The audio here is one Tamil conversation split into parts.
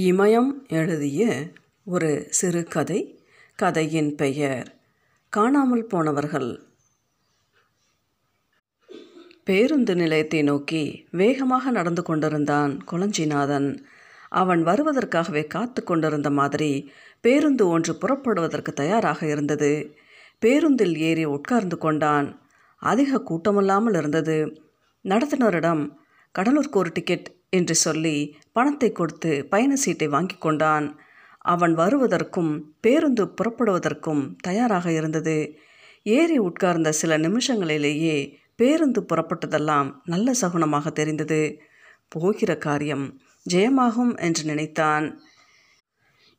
இமயம் எழுதிய ஒரு சிறுகதை கதையின் பெயர் காணாமல் போனவர்கள். பேருந்து நிலையத்தை நோக்கி வேகமாக நடந்து கொண்டிருந்தான் குளஞ்சிநாதன் அவன் வருவதற்காகவே காத்து கொண்டிருந்த மாதிரி பேருந்து ஒன்று புறப்படுவதற்கு தயாராக இருந்தது. பேருந்தில் ஏறி உட்கார்ந்து கொண்டான். அதிக கூட்டமில்லாமல் இருந்தது. நடத்துனரிடம் கடலூருக்கு ஒரு டிக்கெட் என்று சொல்லி பணத்தை கொடுத்து பயண சீட்டை வாங்கி கொண்டான். அவன் வருவதற்கும் பேருந்து புறப்படுவதற்கும் தயாராக இருந்தது. ஏறி உட்கார்ந்த சில நிமிஷங்களிலேயே பேருந்து புறப்பட்டதெல்லாம் நல்ல சகுனமாக தெரிந்தது. போகிற காரியம் ஜெயமாகும் என்று நினைத்தான்.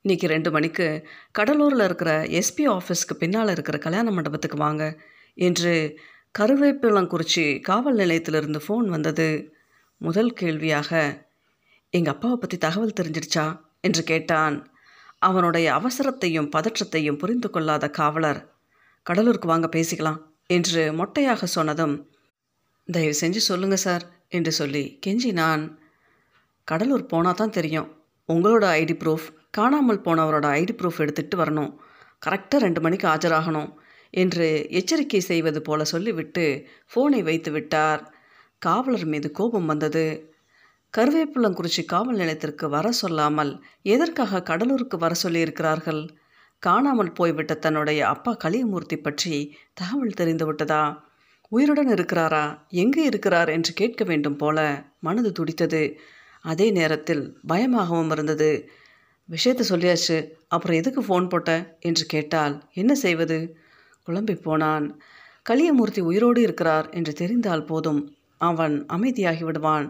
இன்னைக்கு ரெண்டு மணிக்கு கடலூரில் இருக்கிற எஸ்பி ஆஃபீஸ்க்கு பின்னால் இருக்கிற கல்யாண மண்டபத்துக்கு வாங்க என்று கருவேப்பிலங்குறிச்சி காவல் நிலையத்திலிருந்து ஃபோன் வந்தது. முதல் கேள்வியாக எங்கள் அப்பாவை பற்றி தகவல் தெரிஞ்சிடுச்சா? என்று கேட்டான். அவனுடைய அவசரத்தையும் பதற்றத்தையும் புரிந்து கொள்ளாத காவலர் கடலூருக்கு வாங்க பேசிக்கலாம் என்று மொட்டையாக சொன்னதும் தயவு செஞ்சு சொல்லுங்க சார் என்று சொல்லி கெஞ்சி நான் கடலூர் போனால் தான் தெரியும். உங்களோட ஐடி ப்ரூஃப் காணாமல் போனவரோட ஐடி ப்ரூஃப் எடுத்துகிட்டு வரணும். கரெக்டாக ரெண்டு மணிக்கு ஆஜராகணும் என்று எச்சரிக்கை செய்வது போல சொல்லிவிட்டு ஃபோனை வைத்து விட்டார். காவலர் மீது கோபம் வந்தது. கருவேப்புலங்குறிச்சி காவல் நிலையத்திற்கு வர சொல்லாமல் எதற்காக கடலூருக்கு வர சொல்லியிருக்கிறார்கள்? காணாமல் போய்விட்ட தன்னுடைய அப்பா கலியமூர்த்தி பற்றி தகவல் தெரிந்து விட்டதா உயிருடன் இருக்கிறாரா? எங்கே இருக்கிறார் என்று கேட்க வேண்டும் போல மனது துடித்தது. அதே நேரத்தில் பயமாகவும் இருந்தது. விஷயத்தை சொல்லியாச்சு அப்புறம் எதுக்கு ஃபோன் போட்ட? என்று கேட்டால் என்ன செய்வது? குழம்பி போனான். கலியமூர்த்தி உயிரோடு இருக்கிறார் என்று தெரிந்தால் போதும். அவன் அமைதியாகி விடுவான்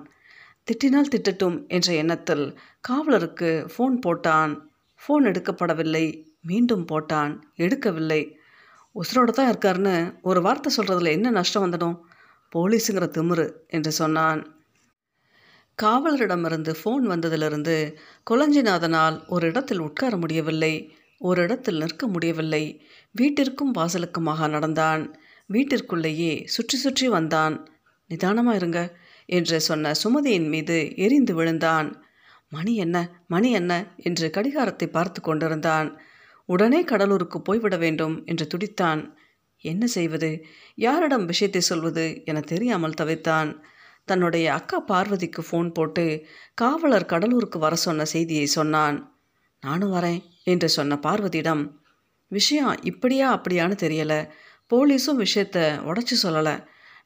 திட்டினால் திட்டட்டும் என்ற எண்ணத்தில் காவலருக்கு ஃபோன் போட்டான். ஃபோன் எடுக்கப்படவில்லை. மீண்டும் போட்டான். எடுக்கவில்லை. உசுரோடு தான் இருக்காருன்னு ஒரு வார்த்தை சொல்கிறதுல என்ன நஷ்டம் வந்துடும் போலீஸுங்கிற திமிரு என்று சொன்னான். காவலரிடமிருந்து ஃபோன் வந்ததிலிருந்து கொலஞ்சிநாதனால் ஒரு இடத்தில் உட்கார முடியவில்லை. ஒரு இடத்தில் நிற்க முடியவில்லை. வீட்டிற்கும் வாசலுக்குமாக நடந்தான். வீட்டிற்குள்ளேயே சுற்றி சுற்றி வந்தான். நிதானமாக இருங்க என்று சொன்ன சுமதியின் மீது எரிந்து விழுந்தான். மணி என்ன? மணி என்ன? என்று கடிகாரத்தை பார்த்து கொண்டிருந்தான். உடனே கடலூருக்கு போய்விட வேண்டும் என்று துடித்தான். என்ன செய்வது? யாரிடம் விஷயத்தை சொல்வது என தெரியாமல் தவித்தான். தன்னுடைய அக்கா பார்வதிக்கு ஃபோன் போட்டு காவலர் கடலூருக்கு வர சொன்ன செய்தியை சொன்னான். நானும் வரேன் என்று சொன்ன பார்வதியிடம் விஷயம் இப்படியா அப்படியான்னு தெரியலை. போலீஸும் விஷயத்த உடச்சி சொல்லலை.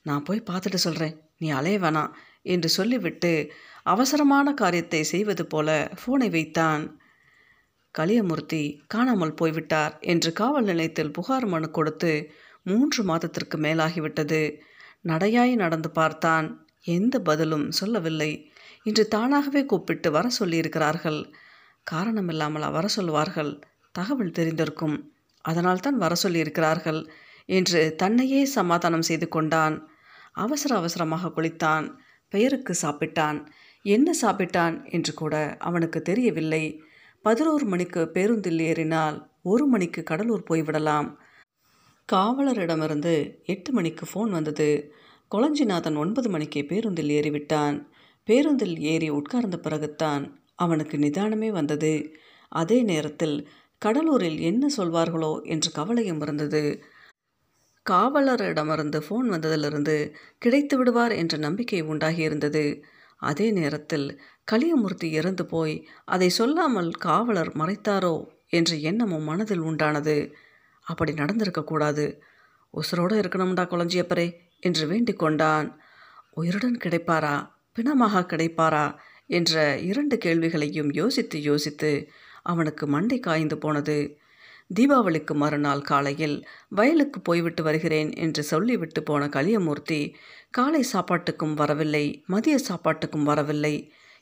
நான் போய் பார்த்துட்டு சொல்கிறேன் நீ அலைய வேணாம் என்று சொல்லிவிட்டு அவசரமான காரியத்தை செய்வது போல ஃபோனை வைத்தான். கலியமூர்த்தி காணாமல் போய்விட்டார் என்று காவல் நிலையத்தில் புகார் மனு கொடுத்து மூன்று மாதத்திற்கு மேலாகிவிட்டது. நடையாய் நடந்து பார்த்தான். எந்த பதிலும் சொல்லவில்லை. இன்று தானாகவே கூப்பிட்டு வர சொல்லியிருக்கிறார்கள். காரணமில்லாமல் வர சொல்வார்கள். தகவல் தெரிந்திருக்கும். அதனால்தான் வர சொல்லியிருக்கிறார்கள் என்று தன்னையே சமாதானம் செய்து கொண்டான். அவசர அவசரமாக குளித்தான். பெயருக்கு சாப்பிட்டான். என்ன சாப்பிட்டான்? என்று கூட அவனுக்கு தெரியவில்லை. பதினோரு மணிக்கு பேருந்தில் ஏறினால் ஒரு மணிக்கு கடலூர் போய்விடலாம். காவலரிடமிருந்து எட்டு மணிக்கு ஃபோன் வந்தது. கொளஞ்சிநாதன் ஒன்பது மணிக்கு பேருந்தில் ஏறிவிட்டான். பேருந்தில் ஏறி உட்கார்ந்த பிறகுத்தான் அவனுக்கு நிதானமே வந்தது. அதே நேரத்தில் கடலூரில் என்ன சொல்வார்களோ என்று கவலையும் இருந்தது. காவலரிடமிருந்து ஃபோன் வந்ததிலிருந்து கிடைத்து விடுவார் என்ற நம்பிக்கை உண்டாகியிருந்தது. அதே நேரத்தில் கலியமூர்த்தி இறந்து போய் அதை சொல்லாமல் காவலர் மறைத்தாரோ என்ற எண்ணமும் மனதில் உண்டானது. அப்படி நடந்திருக்கக்கூடாது உசுரோடு இருக்கணும்டா குழஞ்சியப்பரே என்று வேண்டிக் கொண்டான். உயிருடன் கிடைப்பாரா? பிணமாக கிடைப்பாரா? என்ற இரண்டு கேள்விகளையும் யோசித்து யோசித்து அவனுக்கு மண்டை காய்ந்து போனது. தீபாவளிக்கு மறுநாள் காலையில் வயலுக்கு போய்விட்டு வருகிறேன் என்று சொல்லிவிட்டு போன கலியமூர்த்தி காலை சாப்பாட்டுக்கும் வரவில்லை மதிய சாப்பாட்டுக்கும் வரவில்லை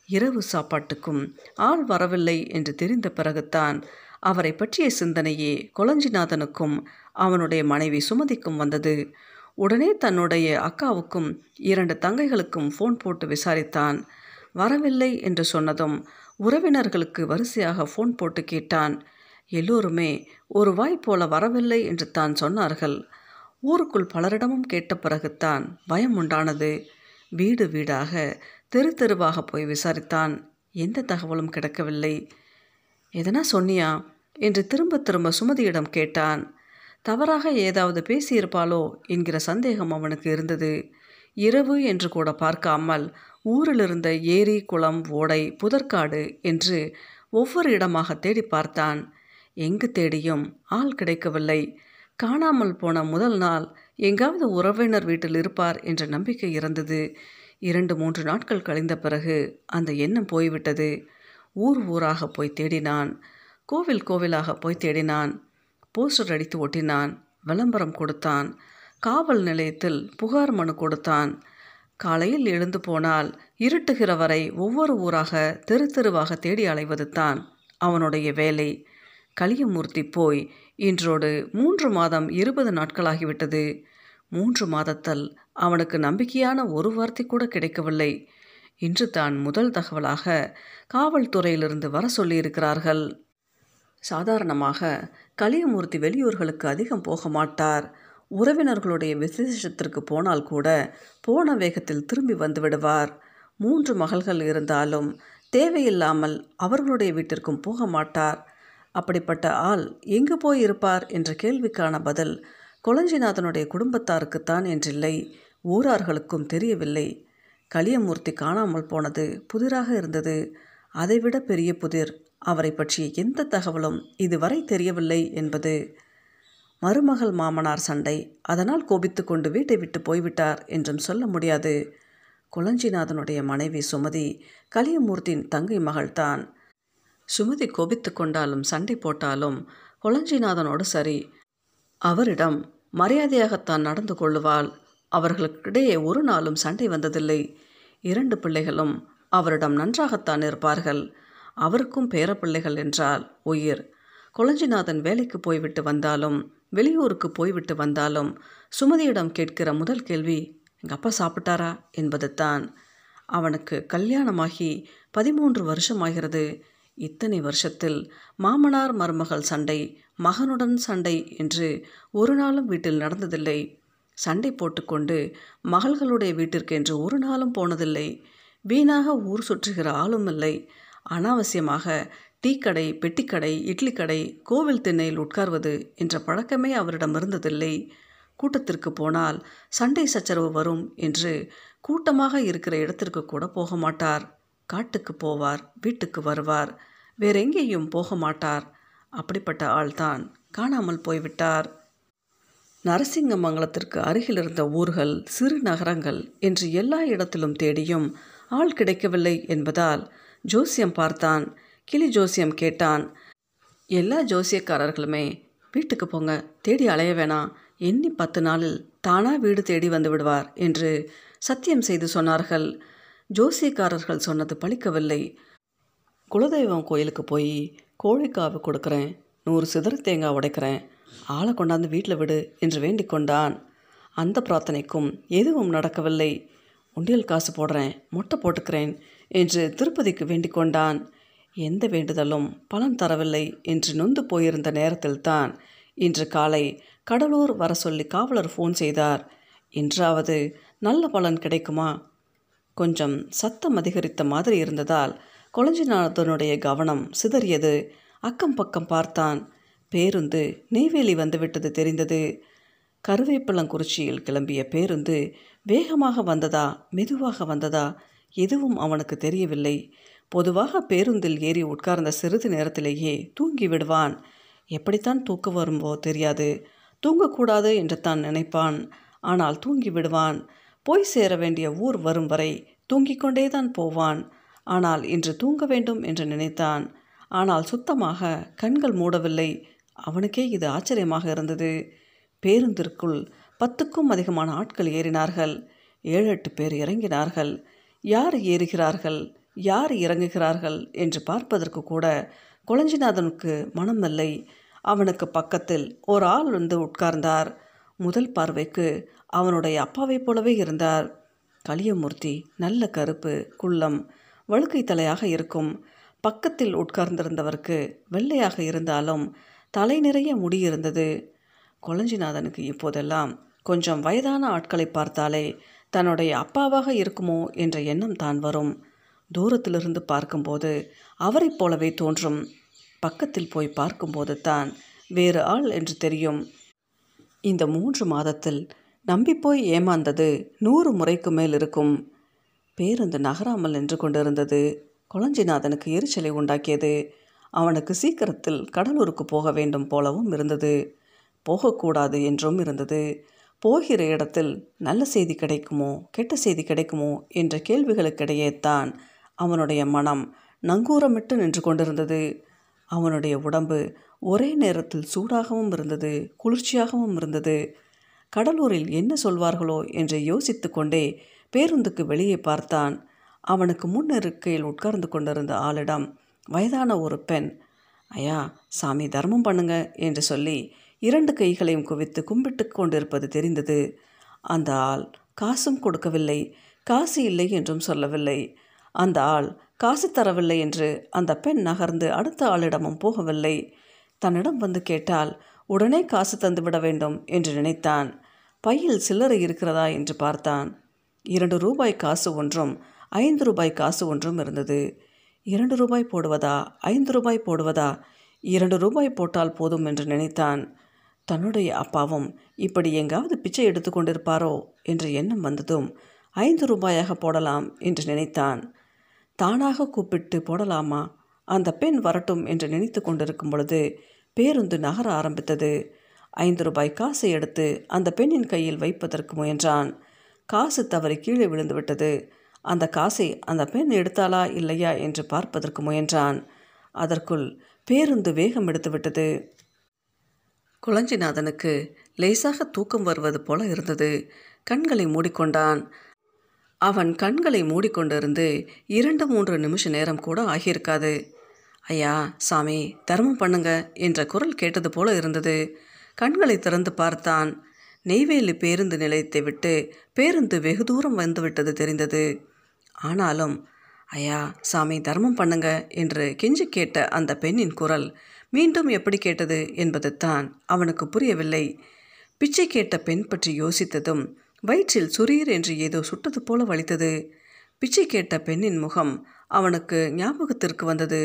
இரவு சாப்பாட்டுக்கும் ஆள் வரவில்லை என்று தெரிந்த பிறகுதான் அவரை பற்றிய சிந்தனையே கொளஞ்சிநாதனுக்கும் அவனுடைய மனைவி சுமதிக்கும் வந்தது. உடனே தன்னுடைய அக்காவுக்கும் இரண்டு தங்கைகளுக்கும் ஃபோன் போட்டு விசாரித்தான். வரவில்லை என்று சொன்னதும் உறவினர்களுக்கு வரிசையாக ஃபோன் போட்டு கேட்டான். எல்லோருமே ஒரு வாய் போல வரவில்லை என்று தான் சொன்னார்கள். ஊருக்குள் பலரிடமும் கேட்ட பிறகுத்தான் பயம் உண்டானது. வீடு வீடாக தெரு தெருவாக போய் விசாரித்தான். எந்த தகவலும் கிடைக்கவில்லை. எதனா சொன்னியா? என்று திரும்ப திரும்ப சுமதியிடம் கேட்டான். தவறாக ஏதாவது பேசியிருப்பாளோ? என்கிற சந்தேகம் அவனுக்கு இருந்தது. இரவு என்று கூட பார்க்காமல் ஊரில் இருந்த ஏரி குளம் ஓடை புதற்காடு என்று ஒவ்வொரு இடமாக தேடி பார்த்தான். எங்கு தேடியும் ஆள் கிடைக்கவில்லை. காணாமல் போன முதல் நாள் எங்காவது உறவினர் வீட்டில் இருப்பார் என்ற நம்பிக்கை இருந்தது இரண்டு மூன்று நாட்கள் கழிந்த பிறகு அந்த எண்ணம் போய்விட்டது. ஊர் ஊராக போய் தேடினான். கோவில் கோவிலாக போய் தேடினான். போஸ்டர் அடித்து ஒட்டினான். விளம்பரம் கொடுத்தான். காவல் நிலையத்தில் புகார் மனு கொடுத்தான். காலையில் எழுந்து போனால் இருட்டுகிற வரை ஒவ்வொரு ஊராக தெரு தெருவாக தேடி அலைவது தான் அவனுடைய வேலை. கலியமூர்த்தி போய் இன்றோடு மூன்று மாதம் இருபது நாட்களாகிவிட்டது. மூன்று மாதத்தில் அவனுக்கு நம்பிக்கையான ஒரு வார்த்தை கூட கிடைக்கவில்லை. இன்று தான் முதல் தகவலாக காவல்துறையிலிருந்து வர சொல்லியிருக்கிறார்கள். சாதாரணமாக கலியமூர்த்தி வெளியூர்களுக்கு அதிகம் போக மாட்டார். உறவினர்களுடைய விசேஷத்திற்கு போனால் கூட போன வேகத்தில் திரும்பி வந்துவிடுவார் மூன்று மகள்கள் இருந்தாலும் தேவையில்லாமல் அவர்களுடைய வீட்டிற்கும் போக மாட்டார். அப்படிப்பட்ட ஆள் எங்கு போயிருப்பார் என்ற கேள்விக்கான பதில் கொளஞ்சிநாதனுடைய குடும்பத்தாருக்குத்தான் என்றில்லை ஊரார்களுக்கும் தெரியவில்லை. களியமூர்த்தி காணாமல் போனது புதிராக இருந்தது. அதைவிட பெரிய புதிர் அவரை பற்றிய எந்த தகவலும் இதுவரை தெரியவில்லை என்பது. மருமகள் மாமனார் சண்டை அதனால் கோபித்து கொண்டு வீட்டை விட்டு போய்விட்டார் என்றும் சொல்ல முடியாது. குளஞ்சிநாதனுடைய மனைவி சுமதி கலியமூர்த்தியின் தங்கை மகள்தான். சுமதி கோபித்து கொண்டாலும் சண்டை போட்டாலும் கொளஞ்சிநாதனோடு சரி. அவரிடம் மரியாதையாகத்தான் நடந்து கொள்ளுவாள். அவர்களுக்கிடையே ஒரு நாளும் சண்டை வந்ததில்லை. இரண்டு பிள்ளைகளும் அவரிடம் நன்றாகத்தான் இருப்பார்கள். அவருக்கும் பேரப்பிள்ளைகள் என்றால் உயிர். கொளஞ்சிநாதன் வேலைக்கு போய்விட்டு வந்தாலும் வெளியூருக்கு போய்விட்டு வந்தாலும் சுமதியிடம் கேட்கிற முதல் கேள்வி எங்கள் அப்பா சாப்பிட்டாரா? என்பது தான் அவனுக்கு கல்யாணமாகி பதிமூன்று வருஷமாகிறது. இத்தனை வருஷத்தில் மாமனார் மருமகள் சண்டை மகனுடன் சண்டை என்று ஒரு நாளும் வீட்டில் நடந்ததில்லை. சண்டை போட்டுக்கொண்டு மகள்களுடைய வீட்டிற்கு என்று ஒரு நாளும் போனதில்லை. வீணாக ஊர் சுற்றுகிற ஆளும் இல்லை. அனாவசியமாக டீக்கடை பெட்டிக்கடை இட்லி கடை கோவில் திண்ணையில் உட்கார்வது என்ற பழக்கமே அவரிடம் இருந்ததில்லை. கூட்டத்திற்கு போனால் சண்டை சச்சரவு வரும் என்று கூட்டமாக இருக்கிற இடத்திற்கு கூட போக மாட்டார். காட்டுக்கு போவார் வீட்டுக்கு வருவார். வேறெங்கேயும் போக மாட்டார் அப்படிப்பட்ட ஆள்தான் காணாமல் போய்விட்டார். நரசிங்கமங்கலத்திற்கு அருகில் இருந்த ஊர்கள் சிறு நகரங்கள் என்று எல்லா இடத்திலும் தேடியும் ஆள் கிடைக்கவில்லை என்பதால் ஜோசியம் பார்த்தான். கிளி ஜோசியம் கேட்டான் எல்லா ஜோசியக்காரர்களுமே வீட்டுக்கு போங்க தேடி அலைய வேணாம். எண்ணி பத்து நாளில் தானா வீடு தேடி வந்து விடுவார் என்று சத்தியம் செய்து சொன்னார்கள். ஜோசியக்காரர்கள் சொன்னது பழிக்கவில்லை. குலதெய்வம் கோயிலுக்கு போய் கோழிக்காவு கொடுக்குறேன் நூறு சிதறு தேங்காய் உடைக்கிறேன் ஆளை கொண்டாந்து வீட்டில் விடு என்று வேண்டிக் கொண்டான். அந்த பிரார்த்தனைக்கும் எதுவும் நடக்கவில்லை. உண்டியல் காசு போடுறேன் மொட்டை போட்டுக்கிறேன் என்று திருப்பதிக்கு வேண்டிக் கொண்டான். எந்த வேண்டுதலும் பலன் தரவில்லை என்று நொந்து போயிருந்த நேரத்தில்தான் இன்று காலை கடலூர் வர சொல்லி காவலர் ஃபோன் செய்தார். என்றாவது நல்ல பலன் கிடைக்குமா? கொஞ்சம் சத்தம் அதிகரித்த மாதிரி இருந்ததால் கொளஞ்சிநாதனுடைய கவனம் சிதறியது. அக்கம் பக்கம் பார்த்தான். பேருந்து நெய்வேலி வந்துவிட்டது தெரிந்தது. கருவேப்பளங்குறிச்சியில் கிளம்பிய பேருந்து வேகமாக வந்ததா மெதுவாக வந்ததா எதுவும் அவனுக்கு தெரியவில்லை. பொதுவாக பேருந்தில் ஏறி உட்கார்ந்த சிறிது நேரத்திலேயே தூங்கி விடுவான். எப்படித்தான் தூக்க வரும்போ தெரியாது. தூங்கக்கூடாது என்று தான் நினைப்பான். ஆனால் தூங்கி விடுவான். போய் சேர வேண்டிய ஊர் வரும் வரை தூங்கிக் கொண்டேதான் போவான். ஆனால் இன்று தூங்க வேண்டும் என்று நினைத்தான். ஆனால் சுத்தமாக கண்கள் மூடவில்லை. அவனுக்கே இது ஆச்சரியமாக இருந்தது. பேருந்திற்குள் பத்துக்கும் அதிகமான ஆட்கள் ஏறினார்கள். ஏழு எட்டு பேர் இறங்கினார்கள். யார் ஏறுகிறார்கள்? யார் இறங்குகிறார்கள்? என்று பார்ப்பதற்கு கூட கொளஞ்சிநாதனுக்கு மனமில்லை. அவனுக்கு பக்கத்தில் ஒரு ஆள் வந்து உட்கார்ந்தார். முதல் பார்வைக்கு அவனுடைய அப்பாவைப் போலவே இருந்தார். கலியமூர்த்தி நல்ல கருப்பு குள்ளம் வழுக்கை தலையாக இருக்கும். பக்கத்தில் உட்கார்ந்திருந்தவருக்கு வெள்ளையாக இருந்தாலும் தலை நிறைய முடி இருந்தது. கொளஞ்சிநாதனுக்கு இப்போதெல்லாம் கொஞ்சம் வயதான ஆட்களை பார்த்தாலே தன்னுடைய அப்பாவாக இருக்குமோ என்ற எண்ணம் தான் வரும். தூரத்திலிருந்து பார்க்கும்போது அவரைப் போலவே தோன்றும். பக்கத்தில் போய் பார்க்கும்போது தான் வேறு ஆள் என்று தெரியும். இந்த மூன்று மாதத்தில் நம்பிப்போய் ஏமாந்தது நூறு முறைக்கு மேல் இருக்கும். பேருந்து நகராமல் நின்று கொண்டிருந்தது. கொளஞ்சிநாதனுக்கு எரிச்சலை உண்டாக்கியது. அவனுக்கு சீக்கிரத்தில் கடலூருக்கு போக வேண்டும் போலவும் இருந்தது. போகக்கூடாது என்றும் இருந்தது. போகிற இடத்தில் நல்ல செய்தி கிடைக்குமோ கெட்ட செய்தி கிடைக்குமோ என்ற கேள்விகளுக்கிடையே தான் அவனுடைய மனம் நங்கூரமிட்டு நின்று கொண்டிருந்தது. அவனுடைய உடம்பு ஒரே நேரத்தில் சூடாகவும் இருந்தது குளிர்ச்சியாகவும் இருந்தது. கடலூரில் என்ன சொல்வார்களோ என்று யோசித்து கொண்டே பேருந்துக்கு வெளியே பார்த்தான். அவனுக்கு முன்னிருக்கையில் உட்கார்ந்து கொண்டிருந்த ஆளிடம் வயதான ஒரு பெண். ஐயா சாமி தர்மம் பண்ணுங்க என்று சொல்லி இரண்டு கைகளையும் குவித்து கும்பிட்டு கொண்டிருப்பது தெரிந்தது. அந்த ஆள் காசும் கொடுக்கவில்லை. காசு இல்லை என்றும் சொல்லவில்லை. அந்த ஆள் காசு தரவில்லை என்று அந்த பெண் நகர்ந்து அடுத்த ஆளிடமும் போகவில்லை. தன்னிடம் வந்து கேட்டால் உடனே காசு தந்துவிட வேண்டும் என்று நினைத்தான். பையில் சில்லறை இருக்கிறதா என்று பார்த்தான். இரண்டு ரூபாய் காசு ஒன்றும் ஐந்து ரூபாய் காசு ஒன்றும் இருந்தது. இரண்டு ரூபாய் போடுவதா ஐந்து ரூபாய் போடுவதா இரண்டு ரூபாய் போட்டால் போதும் என்று நினைத்தான். தன்னுடைய அப்பாவும் இப்படி எங்காவது பிச்சை எடுத்து கொண்டிருப்பாரோ என்ற எண்ணம் வந்ததும் ஐந்து ரூபாயாக போடலாம் என்று நினைத்தான். தானாக கூப்பிட்டு போடலாமா? அந்த பெண் வரட்டும் என்று நினைத்து கொண்டிருக்கும் பொழுது பேருந்து நகர ஆரம்பித்தது. ஐந்து ரூபாய் காசை எடுத்து அந்த பெண்ணின் கையில் வைப்பதற்கு முயன்றான். காசு தவறி கீழே விழுந்துவிட்டது. அந்த காசை அந்த பெண் எடுத்தாளா இல்லையா என்று பார்ப்பதற்கு முயன்றான். அதற்குள் பேருந்து வேகம் எடுத்துவிட்டது. குளஞ்சிநாதனுக்கு லேசாக தூக்கம் வருவது போல இருந்தது. கண்களை மூடிக்கொண்டான். அவன் கண்களை மூடிக்கொண்டிருந்து இரண்டு மூன்று நிமிஷ நேரம் கூட ஆகியிருக்காது. ஐயா சாமி தர்மம் பண்ணுங்க என்ற குரல் கேட்டது போல இருந்தது. கண்களை திறந்து பார்த்தான். நெய்வேலி பேருந்து நிலையத்தை விட்டு பேருந்து வெகு தூரம் வந்துவிட்டது தெரிந்தது. ஆனாலும் ஐயா சாமி தர்மம் பண்ணுங்க என்று கெஞ்சி கேட்ட அந்த பெண்ணின் குரல் மீண்டும் எப்படி கேட்டது என்பது தான் அவனுக்கு புரியவில்லை. பிச்சை கேட்ட பெண் பற்றி யோசித்ததும் வயிற்றில் சுரீர் என்று ஏதோ சுட்டது போல வலித்தது. பிச்சை கேட்ட பெண்ணின் முகம் அவனுக்கு ஞாபகத்திற்கு வந்தது.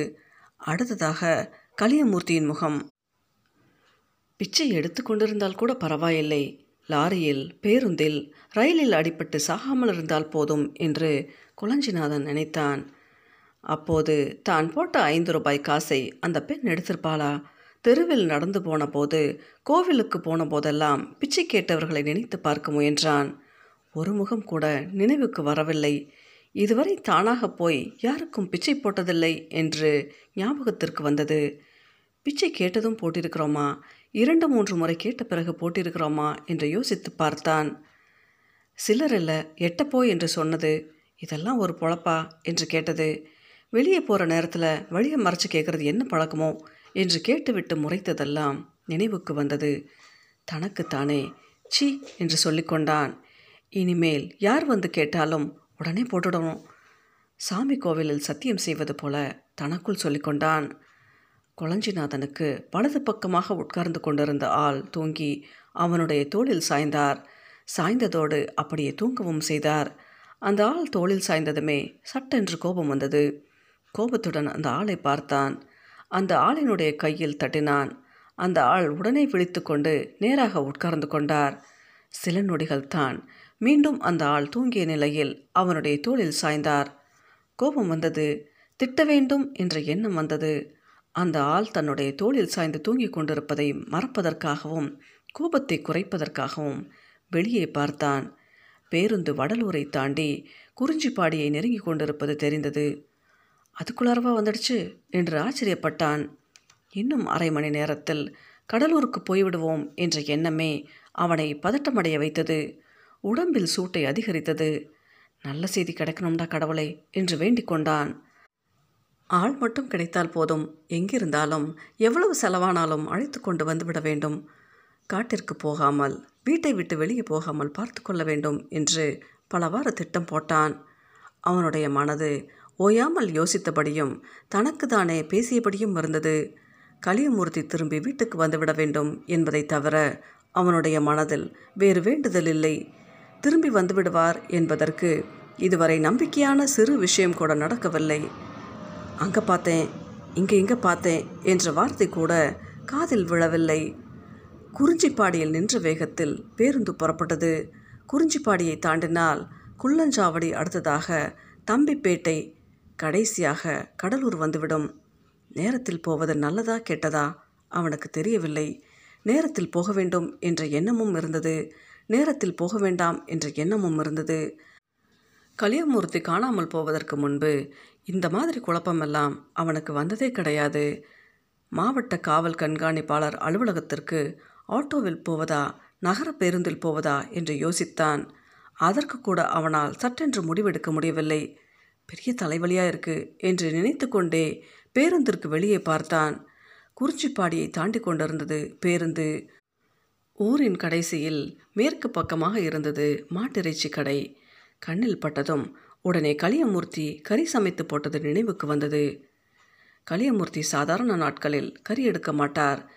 அடுத்ததாக கலியமூர்த்தியின் முகம். பிச்சை எடுத்து கொண்டிருந்தால் கூட பரவாயில்லை. லாரியில் பேருந்தில் ரயிலில் அடிபட்டு சாகாமல் இருந்தால் போதும் என்று குளஞ்சிநாதன் நினைத்தான். அப்போது தான் போட்ட ஐந்து ரூபாய் காசை அந்த பெண் எடுத்திருப்பாளா? தெருவில் நடந்து போன போது கோவிலுக்கு போன போதெல்லாம் பிச்சை கேட்டவர்களை நினைத்து பார்க்க முயன்றான். ஒரு முகம் கூட நினைவுக்கு வரவில்லை. இதுவரை தானாக போய் யாருக்கும் பிச்சை போட்டதில்லை என்று ஞாபகத்திற்கு வந்தது. பிச்சை கேட்டதும் போட்டிருக்கிறோமா? இரண்டு மூன்று முறை கேட்ட பிறகு போட்டிருக்கிறோமா? என்று யோசித்து பார்த்தான். சிலர் இல்லை எட்டப்போ என்று சொன்னது. இதெல்லாம் ஒரு பொழப்பா? என்று கேட்டது. வெளியே போகிற நேரத்தில் வழியை மறைச்சு கேட்குறது என்ன பழக்கமோ? என்று கேட்டுவிட்டு முறைத்ததெல்லாம் நினைவுக்கு வந்தது. தனக்குத்தானே. சி என்று சொல்லிக்கொண்டான் இனிமேல் யார் வந்து கேட்டாலும் உடனே போட்டுடணும். சாமி கோவிலில் சத்தியம் செய்வது போல தனக்குள் சொல்லிக்கொண்டான் கொளஞ்சிநாதனுக்கு வலது பக்கமாக உட்கார்ந்து கொண்டிருந்த ஆள் தூங்கி அவனுடைய தோளில் சாய்ந்தார். சாய்ந்ததோடு அப்படியே தூங்கவும் செய்தார். அந்த ஆள் தோளில் சாய்ந்ததுமே சட்டென்று கோபம் வந்தது. கோபத்துடன் அந்த ஆளை பார்த்தான். அந்த ஆளினுடைய கையில் தட்டினான். அந்த ஆள் உடனே விழித்து கொண்டு நேராக உட்கார்ந்து கொண்டார். சில நொடிகள் தான் மீண்டும் அந்த ஆள் தூங்கிய நிலையில் அவனுடைய தோளில் சாய்ந்தார். கோபம் வந்தது. திட்ட வேண்டும் என்ற எண்ணம் வந்தது. அந்த ஆள் தன்னுடைய தோளில் சாய்ந்து தூங்கிக் கொண்டிருப்பதை மறப்பதற்காகவும் கோபத்தை குறைப்பதற்காகவும் வெளியே பார்த்தான். பேருந்து வடலூரை தாண்டி குறிஞ்சிப்பாடியை நெருங்கி கொண்டிருப்பது தெரிந்தது. அதுக்குள்ளாரவா வந்துடுச்சு? என்று ஆச்சரியப்பட்டான். இன்னும் அரை மணி நேரத்தில் கடலூருக்கு போய்விடுவோம் என்ற எண்ணமே அவனை பதட்டமடைய வைத்தது. உடம்பில் சூட்டை அதிகரித்தது. நல்ல செய்தி கிடைக்கணும்டா கடவுளை என்று வேண்டிக் கொண்டான். ஆள் மட்டும் கிடைத்தால் போதும். எங்கிருந்தாலும் எவ்வளவு செலவானாலும் அழைத்து கொண்டு வந்துவிட வேண்டும். காட்டிற்கு போகாமல் வீட்டை விட்டு வெளியே போகாமல் பார்த்து கொள்ள வேண்டும் என்று பலவாறு திட்டம் போட்டான். அவனுடைய மனது ஓயாமல் யோசித்தபடியும் தனக்கு தானே பேசியபடியும் இருந்தது. கலியமூர்த்தி திரும்பி வீட்டுக்கு வந்துவிட வேண்டும் என்பதை தவிர அவனுடைய மனதில் வேறு வேண்டுதல் இல்லை. திரும்பி வந்துவிடுவார் என்பதற்கு இதுவரை நம்பிக்கையான சிறு விஷயம் கூட நடக்கவில்லை. அங்கே பார்த்தேன் இங்கே இங்கே பார்த்தேன் என்ற வார்த்தை கூட காதில் விழவில்லை. குறிஞ்சிப்பாடியில் நின்ற வேகத்தில் பேருந்து புறப்பட்டது. குறிஞ்சிப்பாடியை தாண்டினால் குள்ளஞ்சாவடி அடுத்ததாக தம்பிப்பேட்டை கடைசியாக கடலூர் வந்துவிடும். நேரத்தில் போவது நல்லதா கெட்டதா? அவனுக்கு தெரியவில்லை. நேரத்தில் போக வேண்டும் என்ற எண்ணமும் இருந்தது. நேரத்தில் போக வேண்டாம் என்ற எண்ணமும் இருந்தது. கலியமூர்த்தி காணாமல் போவதற்கு முன்பு இந்த மாதிரி குழப்பமெல்லாம் அவனுக்கு வந்ததே கிடையாது. மாவட்ட காவல் கண்காணிப்பாளர் அலுவலகத்திற்கு ஆட்டோவில் போவதா நகர பேருந்தில் போவதா என்று யோசித்தான். அதற்கு கூட அவனால் சட்டென்று முடிவெடுக்க முடியவில்லை. பெரிய தலைவலியாக இருக்கு என்று நினைத்து கொண்டே பேருந்திற்கு வெளியே பார்த்தான். குறிச்சிப்பாடியை தாண்டி கொண்டிருந்தது பேருந்து. ஊரின் கடைசியில் மேற்கு பக்கமாக இருந்தது மாட்டிறைச்சி கடை. கண்ணில் பட்டதும் உடனே கலியமூர்த்தி கறி சமைத்து போட்டது நினைவுக்கு வந்தது. கலியமூர்த்தி சாதாரண நாட்களில் கறி எடுக்க மாட்டார்.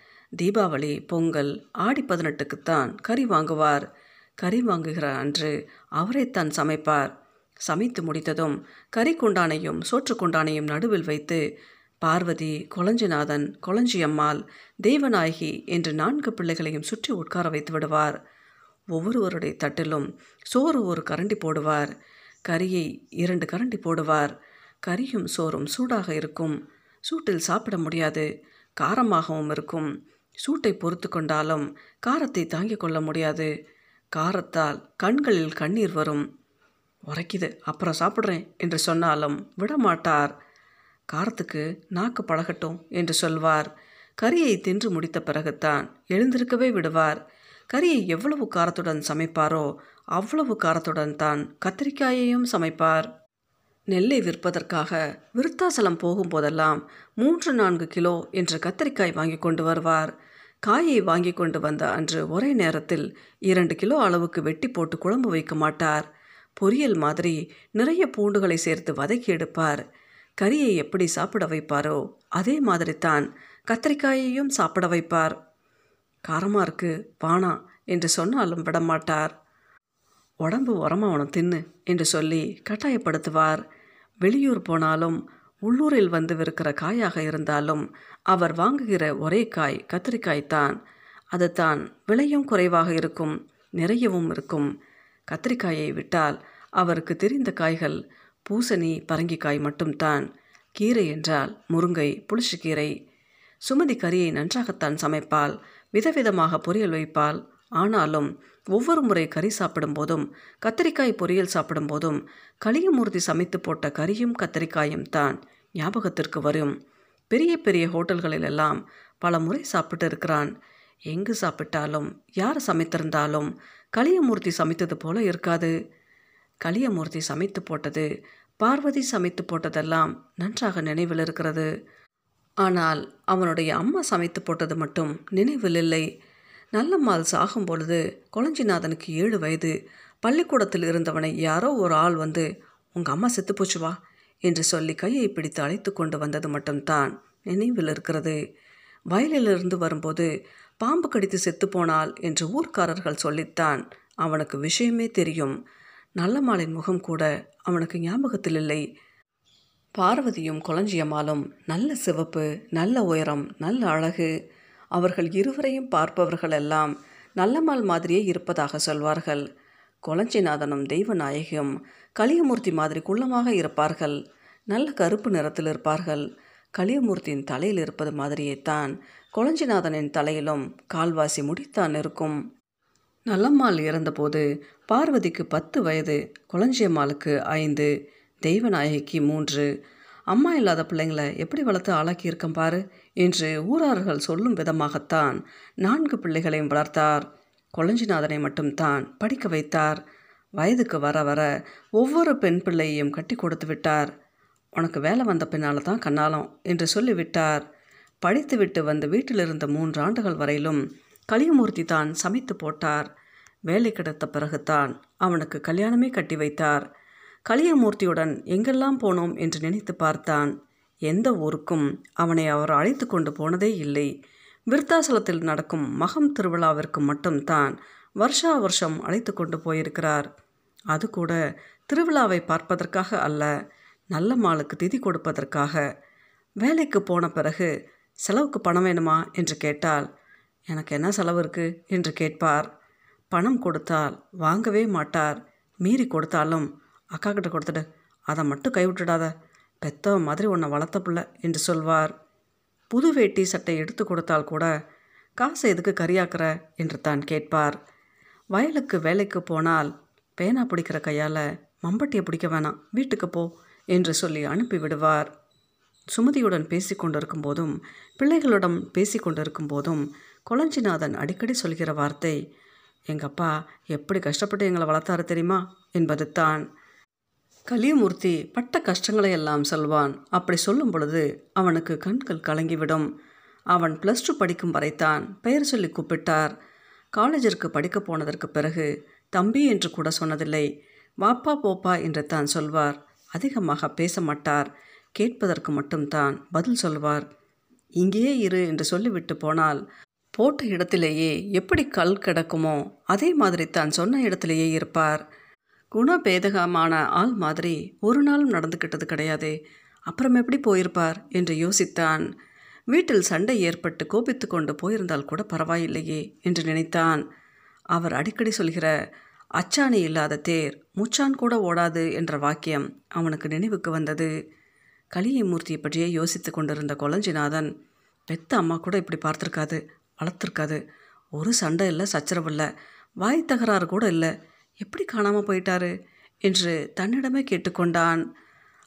தீபாவளி பொங்கல் ஆடி பதினெட்டுக்குத்தான் கறி வாங்குவார். கறி வாங்குகிற அன்று அவரைத்தான் சமைப்பார். சமைத்து முடித்ததும் கறி குண்டானையும் சோற்று குண்டானையும் நடுவில் வைத்து பார்வதி கொளஞ்சிநாதன் கொளஞ்சியம்மாள் தெய்வநாயகி என்று நான்கு பிள்ளைகளையும் சுற்றி உட்கார வைத்து விடுவார். ஒவ்வொருவருடைய தட்டிலும் சோறு ஒரு கரண்டி போடுவார். கறியை இரண்டு கரண்டி போடுவார். கறியும் சோறும் சூடாக இருக்கும். சூட்டில் சாப்பிட முடியாது. காரமாகவும் இருக்கும். சூட்டை பொறுத்து கொண்டாலும் காரத்தை தாங்கிக் கொள்ள முடியாது. காரத்தால் கண்களில் கண்ணீர் வரும். உரைக்குது அப்புறம் சாப்பிட்றேன் என்று சொன்னாலும் விடமாட்டார். காரத்துக்கு நாக்கு பழகட்டும் என்று சொல்வார். கறியை தின்று முடித்த பிறகுத்தான் எழுந்திருக்கவே விடுவார். கறியை எவ்வளவு காரத்துடன் சமைப்பாரோ அவ்வளவு காரத்துடன் தான் கத்திரிக்காயையும் சமைப்பார். நெல்லை விற்பதற்காக விருத்தாசலம் போகும்போதெல்லாம் மூன்று நான்கு கிலோ என்ற கத்திரிக்காய் வாங்கி கொண்டு வருவார். காயை வாங்கி கொண்டு வந்த அன்று ஒரே நேரத்தில் இரண்டு கிலோ அளவுக்கு வெட்டி போட்டு குழம்பு வைக்க மாட்டார். பொரியல் மாதிரி நிறைய பூண்டுகளை சேர்த்து வதக்கி எடுப்பார். கறியை எப்படி சாப்பிட வைப்பாரோ அதே மாதிரி தான் கத்திரிக்காயையும் சாப்பிட வைப்பார். காரமாக இருக்கு வானா என்று சொன்னாலும் விடமாட்டார். உடம்பு உரமாவனம் தின்னு என்று சொல்லி கட்டாயப்படுத்துவார். வெளியூர் போனாலும் உள்ளூரில் வந்து விற்கிற காயாக இருந்தாலும் அவர் வாங்குகிற ஒரே காய் கத்திரிக்காய் தான். அது தான் விலையும் குறைவாக இருக்கும் நிறையவும் இருக்கும். கத்திரிக்காயை விட்டால் அவருக்கு தெரிந்த காய்கள் பூசணி பரங்கிக்காய் மட்டும்தான் கீரை என்றால் முருங்கை புளிச்சக்கீரை சுமதி கறியை நன்றாகத்தான் சமைப்பாள். விதவிதமாக பொரியல் வைப்பாள். ஆனாலும் ஒவ்வொரு முறை கறி சாப்பிடும்போதும் கத்திரிக்காய் பொரியல் சாப்பிடும்போதும் கலியமூர்த்தி சமைத்து போட்ட கறியும் கத்திரிக்காயும் தான் ஞாபகத்திற்கு வரும். பெரிய பெரிய ஹோட்டல்களிலெல்லாம் பல முறை சாப்பிட்டு இருக்கிறான். எங்கு சாப்பிட்டாலும் யார் சமைத்திருந்தாலும் கலியமூர்த்தி சமைத்தது போல இருக்காது. கலியமூர்த்தி சமைத்து போட்டது பார்வதி சமைத்து போட்டதெல்லாம் நன்றாக நினைவில் இருக்கிறது. ஆனால் அவனுடைய அம்மா சமைத்து போட்டது மட்டும் நினைவில் இல்லை. நல்லம்மாள் சாகும் பொழுது கொளஞ்சிநாதனுக்கு ஏழு வயது. பள்ளிக்கூடத்தில் இருந்தவனை யாரோ ஒரு ஆள் வந்து உங்கள் அம்மா செத்து போச்சு வா என்று சொல்லி கையை பிடித்து அழைத்து கொண்டு வந்தது மட்டும்தான் நினைவில் இருக்கிறது. வயலிலிருந்து வரும்போது பாம்பு கடித்து செத்துப்போனால் என்று ஊர்க்காரர்கள் சொல்லித்தான் அவனுக்கு விஷயமே தெரியும். நல்லம்மாளின் முகம் கூட அவனுக்கு ஞாபகத்தில் இல்லை. பார்வதியும் கொளஞ்சியம்மாலும் நல்ல சிவப்பு நல்ல உயரம் நல்ல அழகு. அவர்கள் இருவரையும் பார்ப்பவர்கள் எல்லாம் நல்லம்மாள் மாதிரியே இருப்பதாக சொல்வார்கள். கொளஞ்சிநாதனும் தெய்வநாயகியும் கலியமூர்த்தி மாதிரி குள்ளமாக இருப்பார்கள். நல்ல கருப்பு நிறத்தில் இருப்பார்கள். கலியமூர்த்தியின் தலையில் இருப்பது மாதிரியே தான் கொளஞ்சிநாதனின் தலையிலும் கால்வாசி முடித்தான் இருக்கும். நல்லம்மாள் இறந்தபோது பார்வதிக்கு பத்து வயது கொளஞ்சியம்மாளுக்கு ஐந்து. தெய்வநாயகிக்கு மூன்று. அம்மா இல்லாத பிள்ளைங்களை எப்படி வளர்த்து ஆளாக்கியிருக்கம் பாரு என்று ஊரார்கள் சொல்லும் விதமாகத்தான் நான்கு பிள்ளைகளையும் வளர்த்தார். கொளஞ்சிநாதனை மட்டும்தான் படிக்க வைத்தார். வயதுக்கு வர வர ஒவ்வொரு பெண் பிள்ளையையும் கட்டி கொடுத்து விட்டார். உனக்கு வேலை வந்த பின்னால் தான் கண்ணாலம் என்று சொல்லிவிட்டார் படித்துவிட்டு வந்து வீட்டில் இருந்த மூன்று ஆண்டுகள் வரையிலும் கலியமூர்த்தி தான் சமைத்து போட்டார். வேலை கிடைத்த பிறகுதான் அவனுக்கு கல்யாணமே கட்டி வைத்தார். கலியமூர்த்தியுடன் எங்கெல்லாம் போனோம்? என்று நினைத்து பார்த்தான். எந்த ஊருக்கும்? அவனை அவர் அழைத்து கொண்டு போனதே இல்லை. விருத்தாசலத்தில் நடக்கும் மகம் திருவிழாவிற்கு மட்டும்தான் வருஷா வருஷம் அழைத்து கொண்டு போயிருக்கிறார். அது கூட திருவிழாவை பார்ப்பதற்காக அல்ல நல்ல மாளுக்கு திதி கொடுப்பதற்காக. வேலைக்கு போன பிறகு செலவுக்கு பணம் வேணுமா? என்று கேட்டால் எனக்கு என்ன செலவு இருக்கு? என்று கேட்பார். பணம் கொடுத்தால் வாங்கவே மாட்டார். மீறி கொடுத்தாலும் அக்கா கிட்ட கொடுத்துடு. அதை மட்டும் கைவிட்டுடாத. பெத்த மாதிரி உன்னை வளர்த்த பிள்ளை என்று சொல்வார். புது வேட்டி சட்டை எடுத்து கொடுத்தால் கூட காசு எதுக்கு கரியாக்குற என்று தான் கேட்பார். வயலுக்கு வேலைக்கு போனால் பேனா பிடிக்கிற கையால் மம்பட்டியை பிடிக்க வேணாம். வீட்டுக்கு போ என்று சொல்லி அனுப்பி விடுவார். சுமதியுடன் பேசி கொண்டிருக்கும் போதும் பிள்ளைகளுடன் பேசி கொண்டிருக்கும் போதும் கொளஞ்சிநாதன் அடிக்கடி சொல்கிற வார்த்தை எங்கள் அப்பா எப்படி கஷ்டப்பட்டு எங்களை வளர்த்தாரு தெரியுமா? என்பது தான். கலியமூர்த்தி பட்ட கஷ்டங்களை எல்லாம் சொல்வான். அப்படி சொல்லும் பொழுது அவனுக்கு கண்கள் கலங்கிவிடும். அவன் ப்ளஸ் டூ படிக்கும் வரைத்தான் பெயர் சொல்லி கூப்பிட்டார். காலேஜிற்கு படிக்க போனதற்கு பிறகு தம்பி என்று கூட சொன்னதில்லை. வாப்பா போப்பா என்று தான் சொல்வார். அதிகமாக பேச மாட்டார். கேட்பதற்கு மட்டும்தான் பதில் சொல்வார். இங்கேயே இரு என்று சொல்லிவிட்டு போனால் போட்ட இடத்திலேயே எப்படி கல் கிடக்குமோ அதே மாதிரி தான் சொன்ன இடத்திலேயே இருப்பார். குணபேதகமான ஆள் மாதிரி ஒரு நாளும் நடந்துக்கிட்டது கிடையாதே. அப்புறம் எப்படி போயிருப்பார்? என்று யோசித்தான். வீட்டில் சண்டை ஏற்பட்டு கோபித்து கொண்டு போயிருந்தால் கூட பரவாயில்லையே என்று நினைத்தான். அவர் அடிக்கடி சொல்கிற அச்சாணி இல்லாத தேர் முச்சான் கூட ஓடாது என்ற வாக்கியம் அவனுக்கு நினைவுக்கு வந்தது. கலியமூர்த்தியை பற்றியே யோசித்து கொண்டிருந்த கொலஞ்சிநாதன் பெத்த அம்மா கூட இப்படி பார்த்துருக்காது வளர்த்துருக்காது. ஒரு சண்டை இல்லை சச்சரவு இல்லை. வாய் தகராறு கூட இல்லை. எப்படி காணாமல் போயிட்டாரு? என்று தன்னிடமே கேட்டுக்கொண்டான்.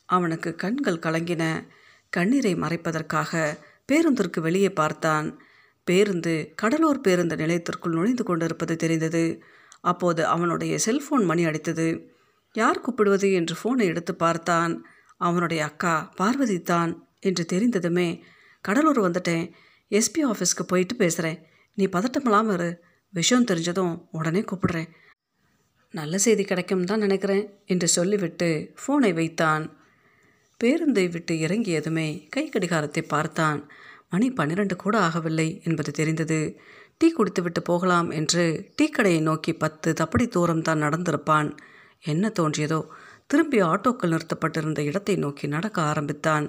அவனுக்கு கண்கள் கலங்கின. கண்ணீரை மறைப்பதற்காக பேருந்திற்கு வெளியே பார்த்தான். பேருந்து கடலூர் பேருந்து நிலையத்திற்குள் நுழைந்து கொண்டிருப்பது தெரிந்தது. அப்போது அவனுடைய செல்போன் மணி அடித்தது. யார் கூப்பிடுவது? என்று ஃபோனை எடுத்து பார்த்தான். அவனுடைய அக்கா பார்வதி தான் என்று தெரிந்ததுமே கடலூர் வந்துட்டேன். எஸ்பி ஆஃபீஸ்க்கு போயிட்டு பேசுகிறேன் நீ பதட்டமில்லாமல் இரு. விஷயம் தெரிஞ்சதும் உடனே கூப்பிடுறேன். நல்ல செய்தி கிடைக்கும் தான் நினைக்கிறேன் என்று சொல்லிவிட்டு ஃபோனை வைத்தான். பேருந்தை விட்டு இறங்கியதுமே கை கடிகாரத்தை பார்த்தான். மணி பன்னிரண்டு கூட ஆகவில்லை என்பது தெரிந்தது. டீ குடித்துவிட்டு போகலாம் என்று டீ கடையை நோக்கி பத்து தப்படி தூரம் தான் நடந்திருப்பான். என்ன தோன்றியதோ? திரும்பி ஆட்டோக்கள் நிறுத்தப்பட்டிருந்த இடத்தை நோக்கி நடக்க ஆரம்பித்தான்.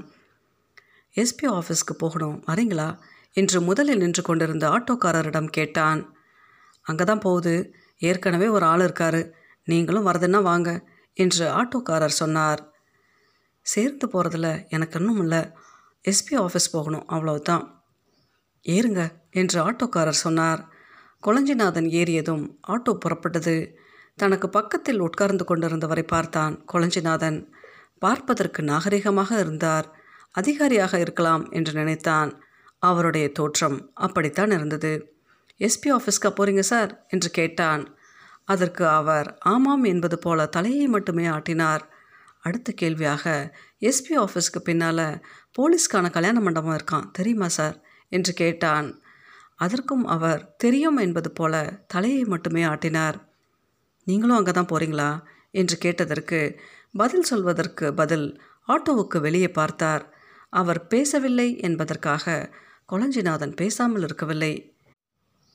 எஸ்பி ஆஃபீஸ்க்கு போகணும் வரீங்களா? என்று முதலில் நின்று கொண்டிருந்த ஆட்டோக்காரரிடம் கேட்டான். அங்கே தான் போகுது. ஏற்கனவே ஒரு ஆள் இருக்காரு. நீங்களும் வரதுன்னா வாங்க என்று ஆட்டோக்காரர் சொன்னார். சேர்ந்து போகிறதுல எனக்கு இன்னும் இல்லை. எஸ்பி ஆஃபீஸ் போகணும் அவ்வளவுதான். ஏறுங்க என்று ஆட்டோக்காரர் சொன்னார். கொளஞ்சிநாதன் ஏறியதும் ஆட்டோ புறப்பட்டது. தனக்கு பக்கத்தில் உட்கார்ந்து கொண்டிருந்தவரை பார்த்தான் கொளஞ்சிநாதன் பார்ப்பதற்கு நாகரிகமாக இருந்தார். அதிகாரியாக இருக்கலாம் என்று நினைத்தான். அவருடைய தோற்றம் அப்படித்தான் இருந்தது. எஸ்பி ஆஃபீஸ்க்கா போகிறீங்க சார்? என்று கேட்டான். அதற்கு அவர் ஆமாம் என்பது போல தலையை மட்டுமே ஆட்டினார். அடுத்த கேள்வியாக எஸ்பி ஆஃபீஸ்க்கு பின்னால் போலீஸ்க்கான கல்யாண மண்டபம் இருக்கான் தெரியுமா சார்? என்று கேட்டான். அதற்கும் அவர் தெரியும் என்பது போல தலையை மட்டுமே ஆட்டினார். நீங்களும் அங்கே தான் போகிறீங்களா என்று கேட்டதற்கு பதில் சொல்வதற்கு பதில் ஆட்டோவுக்கு வெளியே பார்த்தார். அவர் பேசவில்லை என்பதற்காக கொளஞ்சிநாதன் பேசாமல் இருக்கவில்லை.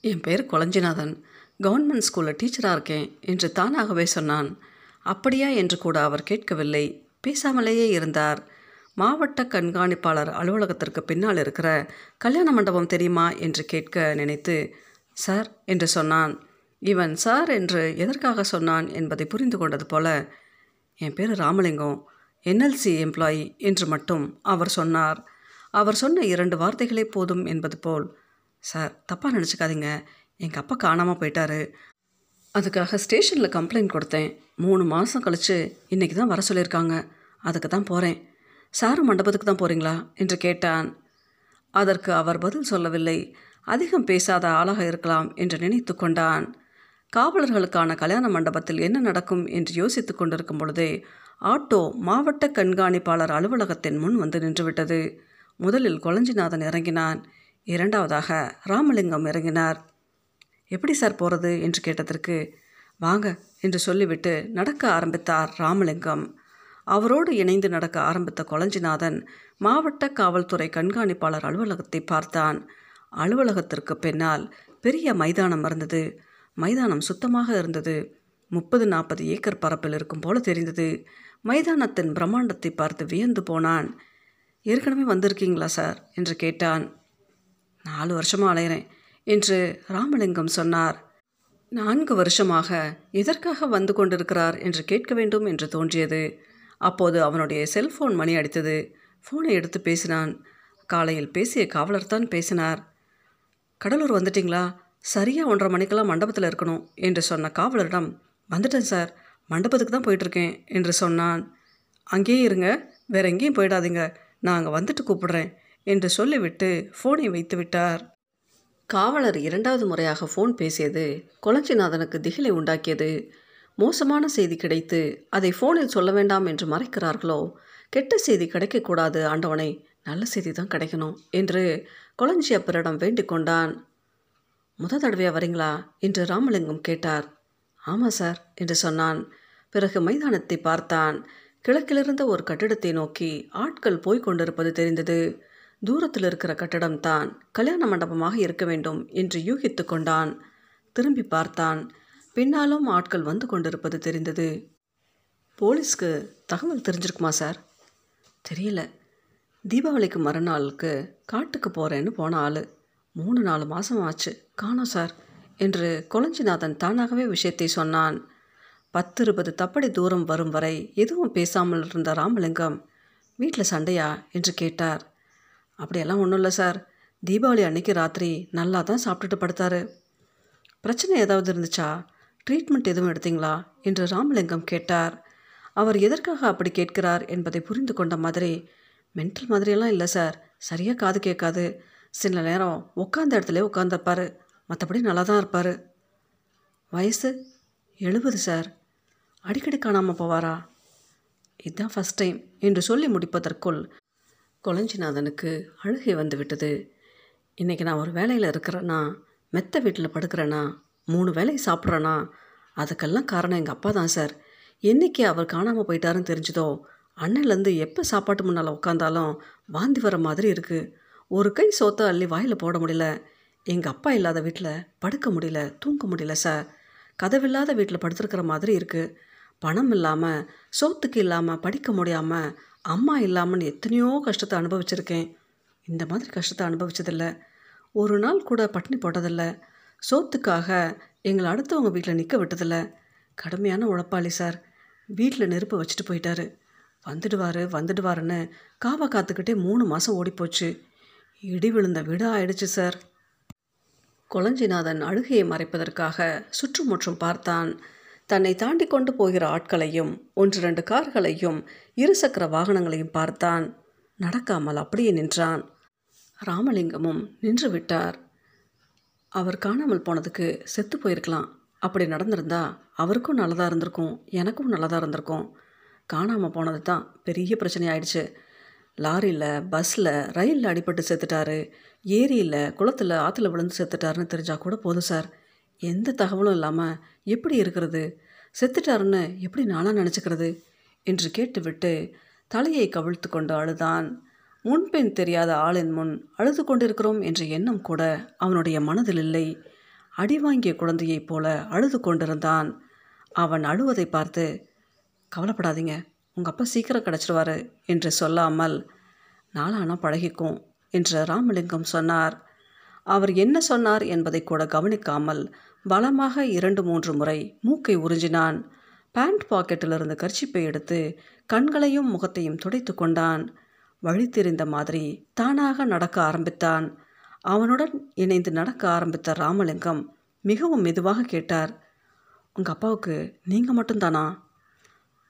என் பேர் கொளஞ்சிநாதன் கவர்மெண்ட் ஸ்கூலில் டீச்சராக இருக்கேன் என்று தானாகவே சொன்னான். அப்படியா? என்று கூட அவர் கேட்கவில்லை. பேசாமலேயே இருந்தார். மாவட்ட கண்காணிப்பாளர் அலுவலகத்திற்கு பின்னால் இருக்கிற கல்யாண மண்டபம் தெரியுமா? என்று கேட்க நினைத்து சார் என்று சொன்னான். இவன் சார் என்று எதற்காக சொன்னான் என்பதை புரிந்து கொண்டது போல என் பேர் ராமலிங்கம். என்எல்சி எம்ப்ளாயி என்று மட்டும் அவர் சொன்னார். அவர் சொன்ன இரண்டு வார்த்தைகளே போதும் என்பது போல் சார் தப்பாக நினச்சிக்காதீங்க. எங்கள் அப்பா காணாமல் போயிட்டாரு. அதுக்காக ஸ்டேஷனில் கம்ப்ளைண்ட் கொடுத்தேன். மூணு மாதம் கழித்து இன்றைக்கி தான் வர சொல்லியிருக்காங்க. அதுக்கு தான் போகிறேன் சாரு மண்டபத்துக்கு தான் போகிறீங்களா என்று கேட்டான். அதற்கு அவர் பதில் சொல்லவில்லை. அதிகம் பேசாத ஆளாக இருக்கலாம் என்று நினைத்து கொண்டான். காவலர்களுக்கான கல்யாண மண்டபத்தில் என்ன நடக்கும் என்று யோசித்து கொண்டிருக்கும் பொழுதே ஆட்டோ மாவட்ட கண்காணிப்பாளர் அலுவலகத்தின் முன் வந்து நின்றுவிட்டது. முதலில் கொளஞ்சிநாதன் இறங்கினான். இரண்டாவதாக ராமலிங்கம் இறங்கினார். எப்படி சார் போகிறது என்று கேட்டதற்கு வாங்க என்று சொல்லிவிட்டு நடக்க ஆரம்பித்தார் ராமலிங்கம். அவரோடு இணைந்து நடக்க ஆரம்பித்த கொளஞ்சிநாதன் மாவட்ட காவல்துறை கண்காணிப்பாளர் அலுவலகத்தை பார்த்தான். அலுவலகத்திற்கு பின்னால் பெரிய மைதானம் இருந்தது. மைதானம் சுத்தமாக இருந்தது. முப்பது நாற்பது ஏக்கர் பரப்பில் இருக்கும் போல தெரிந்தது. மைதானத்தின் பிரம்மாண்டத்தை பார்த்து வியந்து போனான். ஏற்கனவே வந்திருக்கீங்களா சார்? என்று கேட்டான். நாலு வருஷமாக அலையிறேன் என்று ராமலிங்கம் சொன்னார். நான்கு வருஷமாக எதற்காக வந்து கொண்டிருக்கிறார் என்று கேட்க வேண்டும் என்று தோன்றியது. அப்போது அவனுடைய செல்போன் மணி அடித்தது. ஃபோனை எடுத்து பேசினான். காலையில் பேசிய காவலர் தான் பேசினார். கடலூர் வந்துட்டிங்களா? சரியாக ஒன்றரை மணிக்கெல்லாம் மண்டபத்தில் இருக்கணும் என்று சொன்ன காவலரிடம் வந்துட்டேன் சார். மண்டபத்துக்கு தான் போயிட்டுருக்கேன் என்று சொன்னான். அங்கேயே இருங்க. வேற எங்கேயும் போயிடாதீங்க. நான் அங்கே வந்துட்டு கூப்பிடுறேன். என்று சொல்லிவிட்டு ஃபோனை வைத்துவிட்டார் காவலர் இரண்டாவது முறையாக ஃபோன் பேசியது கொளஞ்சிநாதனுக்கு திகிலை உண்டாக்கியது. மோசமான செய்தி கிடைத்து அதை ஃபோனில் சொல்ல வேண்டாம் என்று மறைக்கிறார்களோ? கெட்ட செய்தி கிடைக்கக்கூடாது ஆண்டவனை நல்ல செய்தி தான் கிடைக்கணும் என்று கொளஞ்சி அப்பரிடம் வேண்டிக் கொண்டான். முத தடவையாக வரீங்களா? என்று ராமலிங்கம் கேட்டார். ஆமாம் சார் என்று சொன்னான். பிறகு மைதானத்தை பார்த்தான். கிழக்கிலிருந்த ஒரு கட்டிடத்தை நோக்கி ஆட்கள் போய்க் கொண்டிருப்பது தெரிந்தது. தூரத்தில் இருக்கிற கட்டடம்தான் கல்யாண மண்டபமாக இருக்க வேண்டும் என்று யூகித்து கொண்டான். திரும்பி பார்த்தான். பின்னாலும் ஆட்கள் வந்து கொண்டிருப்பது தெரிந்தது. போலீஸ்க்கு தகவல் தெரிஞ்சிருக்குமா சார்? தெரியல. தீபாவளிக்கு மறுநாளுக்கு காட்டுக்கு போகிறேன்னு போன ஆள். மூணு நாலு மாதம் ஆச்சு. காணோம் சார் என்று கொளஞ்சிநாதன் தானாகவே விஷயத்தை சொன்னான். பத்து இருபது தப்படி தூரம் வரும் வரை எதுவும் பேசாமல் இருந்த ராமலிங்கம் வீட்டில் சண்டையா? என்று கேட்டார். அப்படியெல்லாம் ஒன்றும் இல்லை சார். தீபாவளி அன்னைக்கு ராத்திரி நல்லா தான் சாப்பிட்டுட்டு படுத்தாரு. பிரச்சனை ஏதாவது இருந்துச்சா? ட்ரீட்மெண்ட் எதுவும் எடுத்தீங்களா? என்று ராமலிங்கம் கேட்டார். அவர் எதற்காக அப்படி கேட்கிறார் என்பதை புரிந்து கொண்ட மாதிரி மென்டல் மாதிரியெல்லாம் இல்லை சார். சரியாக காது கேட்காது. சில நேரம் உட்காந்த இடத்துல உட்காந்துருப்பார் மற்றபடி நல்லா தான் இருப்பார். வயசு எழுபது சார். அடிக்கடி காணாமல் போவாரா? இதுதான் ஃபஸ்ட் டைம் என்று சொல்லி முடிப்பதற்குள் கொளஞ்சிநாதனுக்கு அழுகை வந்து விட்டது இன்றைக்கி நான் ஒரு வேலையில் இருக்கிறேன்னா மெத்த வீட்டில் படுக்கிறேன்னா மூணு வேலை சாப்பிட்றேன்னா அதுக்கெல்லாம் காரணம் எங்கள் அப்பா தான் சார். என்றைக்கு அவர் காணாமல் போயிட்டாருன்னு தெரிஞ்சதோ அண்ணன்லேருந்து எப்போ சாப்பாட்டு முன்னால் உட்காந்தாலும் வாந்தி வர மாதிரி இருக்குது ஒரு கை சோத்தை அள்ளி வாயில் போட முடியல. எங்கள் அப்பா இல்லாத வீட்டில் படுக்க முடியல தூங்க முடியல சார். கதவில்லாத வீட்டில் படுத்துருக்கிற மாதிரி இருக்குது பணம் இல்லாமல் சோத்துக்கு இல்லாமல் படிக்க முடியாமல் அம்மா இல்லாமல் எத்தனையோ கஷ்டத்தை அனுபவிச்சிருக்கேன். இந்த மாதிரி கஷ்டத்தை அனுபவிச்சதில்ல. ஒரு நாள் கூட பட்டினி போட்டதில்ல. சோத்துக்காக எங்களை அடுத்தவங்க வீட்டில் நிற்க விட்டதில்ல. கடுமையான உழைப்பாளி சார். வீட்டில் நெருப்பு வச்சுட்டு போயிட்டாரு. வந்துடுவார் வந்துடுவாருன்னு காவா காத்துக்கிட்டே மூணு மாதம் ஓடிப்போச்சு. இடி விழுந்த வீடு ஆயிடுச்சு சார். கொளஞ்சிநாதன் அழுகையை மறைப்பதற்காக சுற்றுமுற்றும் பார்த்தான். தன்னை தாண்டி கொண்டு போகிற ஆட்களையும் ஒன்று ரெண்டு கார்களையும் இருசக்கர வாகனங்களையும் பார்த்தான். நடக்காமல் அப்படியே நின்றான். ராமலிங்கமும் நின்று விட்டார். அவர் காணாமல் போனதுக்கு செத்து போயிருக்கலாம். அப்படி நடந்திருந்தா அவருக்கும் நல்லதாக இருந்திருக்கும் எனக்கும் நல்லதாக இருந்திருக்கும். காணாமல் போனது தான் பெரிய பிரச்சனை ஆயிடுச்சு. லாரியில் பஸ்ஸில் ரயிலில் அடிபட்டு செத்துட்டாரு. ஏரியில் குளத்தில் ஆற்றுல விழுந்து செத்துட்டாருன்னு தெரிஞ்சால் கூட போதும் சார். எந்த தகவலும் இல்லாமல் எப்படி இருக்கிறது? செத்துட்டாருன்னு எப்படி நானாக நினச்சிக்கிறது? என்று கேட்டுவிட்டு தலையை கவிழ்த்து கொண்டு அழுதான். முன்பின் தெரியாத ஆளின் முன் அழுது கொண்டிருக்கிறோம் என்ற எண்ணம் கூட அவனுடைய மனதில் இல்லை. அடி வாங்கிய குழந்தையைப் போல அழுது கொண்டிருந்தான். அவன் அழுவதை பார்த்து கவலைப்படாதீங்க உங்கள் அப்பா சீக்கிரம் கிடச்சிடுவாரு என்று சொல்லாமல் நாளானா பழகிக்கும் என்று ராமலிங்கம் சொன்னார். அவர் என்ன சொன்னார் என்பதை கூட கவனிக்காமல் பலமாக இரண்டு மூன்று முறை மூக்கை உறிஞ்சினான். பேண்ட் பாக்கெட்டிலிருந்து கர்ச்சிப்பை எடுத்து கண்களையும் முகத்தையும் துடைத்து கொண்டான். வழி தெரிந்த மாதிரி தானாக நடக்க ஆரம்பித்தான். அவனுடன் இணைந்து நடக்க ஆரம்பித்த ராமலிங்கம் மிகவும் மெதுவாக கேட்டார் உங்கள் அப்பாவுக்கு நீங்கள் மட்டும்தானா?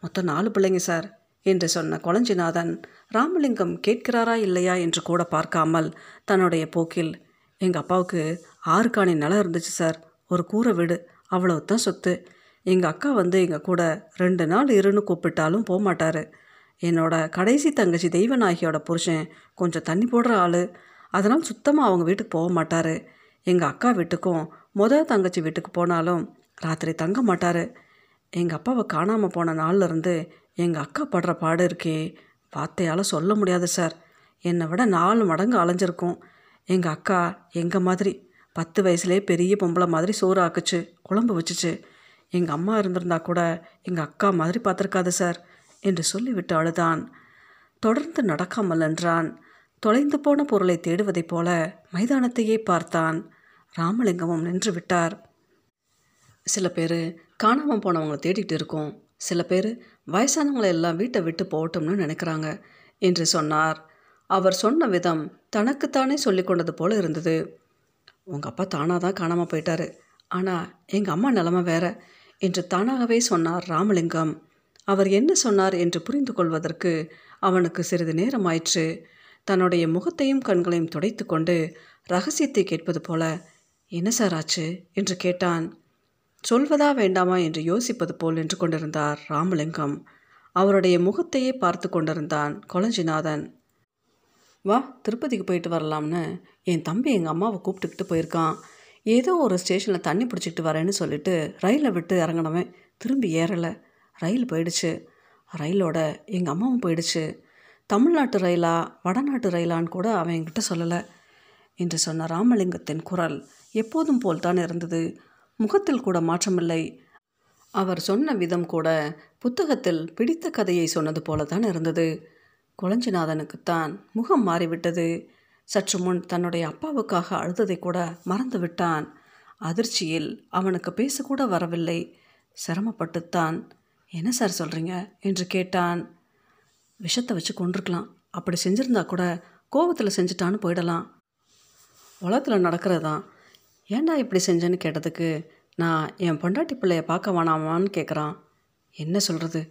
மொத்தம் நாலு பிள்ளைங்க சார் என்று சொன்ன கொளஞ்சிநாதன் ராமலிங்கம் கேட்கிறாரா இல்லையா? என்று கூட பார்க்காமல் தன்னுடைய போக்கில் எங்கள் அப்பாவுக்கு ஆறுக்காணி நிலம் இருந்துச்சு சார். ஒரு கூரை வீடு. அவ்வளவு தான் சொத்து. எங்கள் அக்கா வந்து எங்கள் கூட ரெண்டு நாள் இருன்னு கூப்பிட்டாலும் போக மாட்டார் என்னோட கடைசி தங்கச்சி தெய்வநாயகியோட புருஷன் கொஞ்சம் தண்ணி போடுற ஆள். அதனால் சுத்தமாக அவங்க வீட்டுக்கு போக மாட்டார். எங்கள் அக்கா வீட்டுக்கும் முத தங்கச்சி வீட்டுக்கு போனாலும் ராத்திரி தங்க மாட்டார். எங்கள் அப்பாவை காணாமல் போன நாள்லேருந்து எங்கள் அக்கா படுற பாடு இருக்கே. வார்த்தையால் சொல்ல முடியாது சார். என்னை விட நாலு மடங்கு அலைஞ்சிருக்கும். எங்கள் அக்கா எங்கள் மாதிரி பத்து வயசுலேயே பெரிய பொம்பளை மாதிரி சோறு ஆக்குச்சு குழம்பு வச்சுச்சு. எங்கள் அம்மா இருந்திருந்தா கூட எங்கள் அக்கா மாதிரி பார்த்துருக்காது சார் என்று சொல்லிவிட்டு அழுதான். தொடர்ந்து நடக்காமல் என்றான் தொலைந்து போன பொருளை தேடுவதைப் போல மைதானத்தையே பார்த்தான். ராமலிங்கமும் நின்று விட்டார். சில பேர் காணாமல் போனவங்களை தேடிட்டு இருக்கோம். சில பேர் வயசானவங்களை எல்லாம் வீட்டை விட்டு போகட்டும்னு நினைக்கிறாங்க என்று சொன்னார். அவர் சொன்ன விதம் தனக்குத்தானே சொல்லி கொண்டது போல இருந்தது. உங்கள் அப்பா தானாக தான் காணாமல் போயிட்டாரு. ஆனால் எங்கள் அம்மா நிலமை வேற என்று தானாகவே சொன்னார் ராமலிங்கம். அவர் என்ன சொன்னார் என்று புரிந்து கொள்வதற்கு அவனுக்கு சிறிது நேரமாயிற்று. தன்னுடைய முகத்தையும் கண்களையும் துடைத்து கொண்டு ரகசியத்தை கேட்பது போல என்ன சார் ஆச்சு என்று கேட்டான். சொல்வதா வேண்டாமா என்று யோசிப்பது போல் நின்று கொண்டிருந்தார் ராமலிங்கம். அவருடைய முகத்தையே பார்த்து கொண்டிருந்தான் கொளஞ்சிநாதன் வா திருப்பதிக்கு போயிட்டு வரலாம்னு என் தம்பி எங்கள் அம்மாவை கூப்பிட்டுக்கிட்டு போயிருக்கான். ஏதோ ஒரு ஸ்டேஷனில் தண்ணி பிடிச்சிக்கிட்டு வரேன்னு சொல்லிட்டு ரயிலை விட்டு இறங்கினவன் திரும்பி ஏறலை. ரயில் போயிடுச்சு. ரயிலோட எங்கள் அம்மாவும் போயிடுச்சு. தமிழ்நாட்டு ரயிலா வடநாட்டு ரயிலான்னு கூட அவன் என்கிட்ட சொல்லலை. என்று சொன்ன ராமலிங்கத்தின் குரல் எப்போதும் போல்தான் இருந்தது. முகத்தில் கூட மாற்றமில்லை. அவர் சொன்ன விதம் கூட புத்தகத்தில் பிடித்த கதையை சொன்னது போலதான் இருந்தது. குளஞ்சிநாதனுக்குத்தான் முகம் மாறிவிட்டது. சற்று முன் தன்னுடைய அப்பாவுக்காக அழுததை கூட மறந்து விட்டான் அதிர்ச்சியில் அவனுக்கு பேசக்கூட வரவில்லை. சிரமப்பட்டுத்தான் என்ன சார் சொல்கிறீங்க என்று கேட்டான். விஷத்தை வச்சு கொண்டிருக்கலாம் அப்படி செஞ்சுருந்தா கூட கோபத்தில் செஞ்சுட்டான்னு போயிடலாம். உலகத்தில் நடக்கிறது தான் ஏன்டா இப்படி செஞ்சேன்னு கேட்டதுக்கு நான் என் பொண்டாட்டி பிள்ளைய பார்க்க வேணாமான்னு கேட்குறான் என்ன சொல்கிறது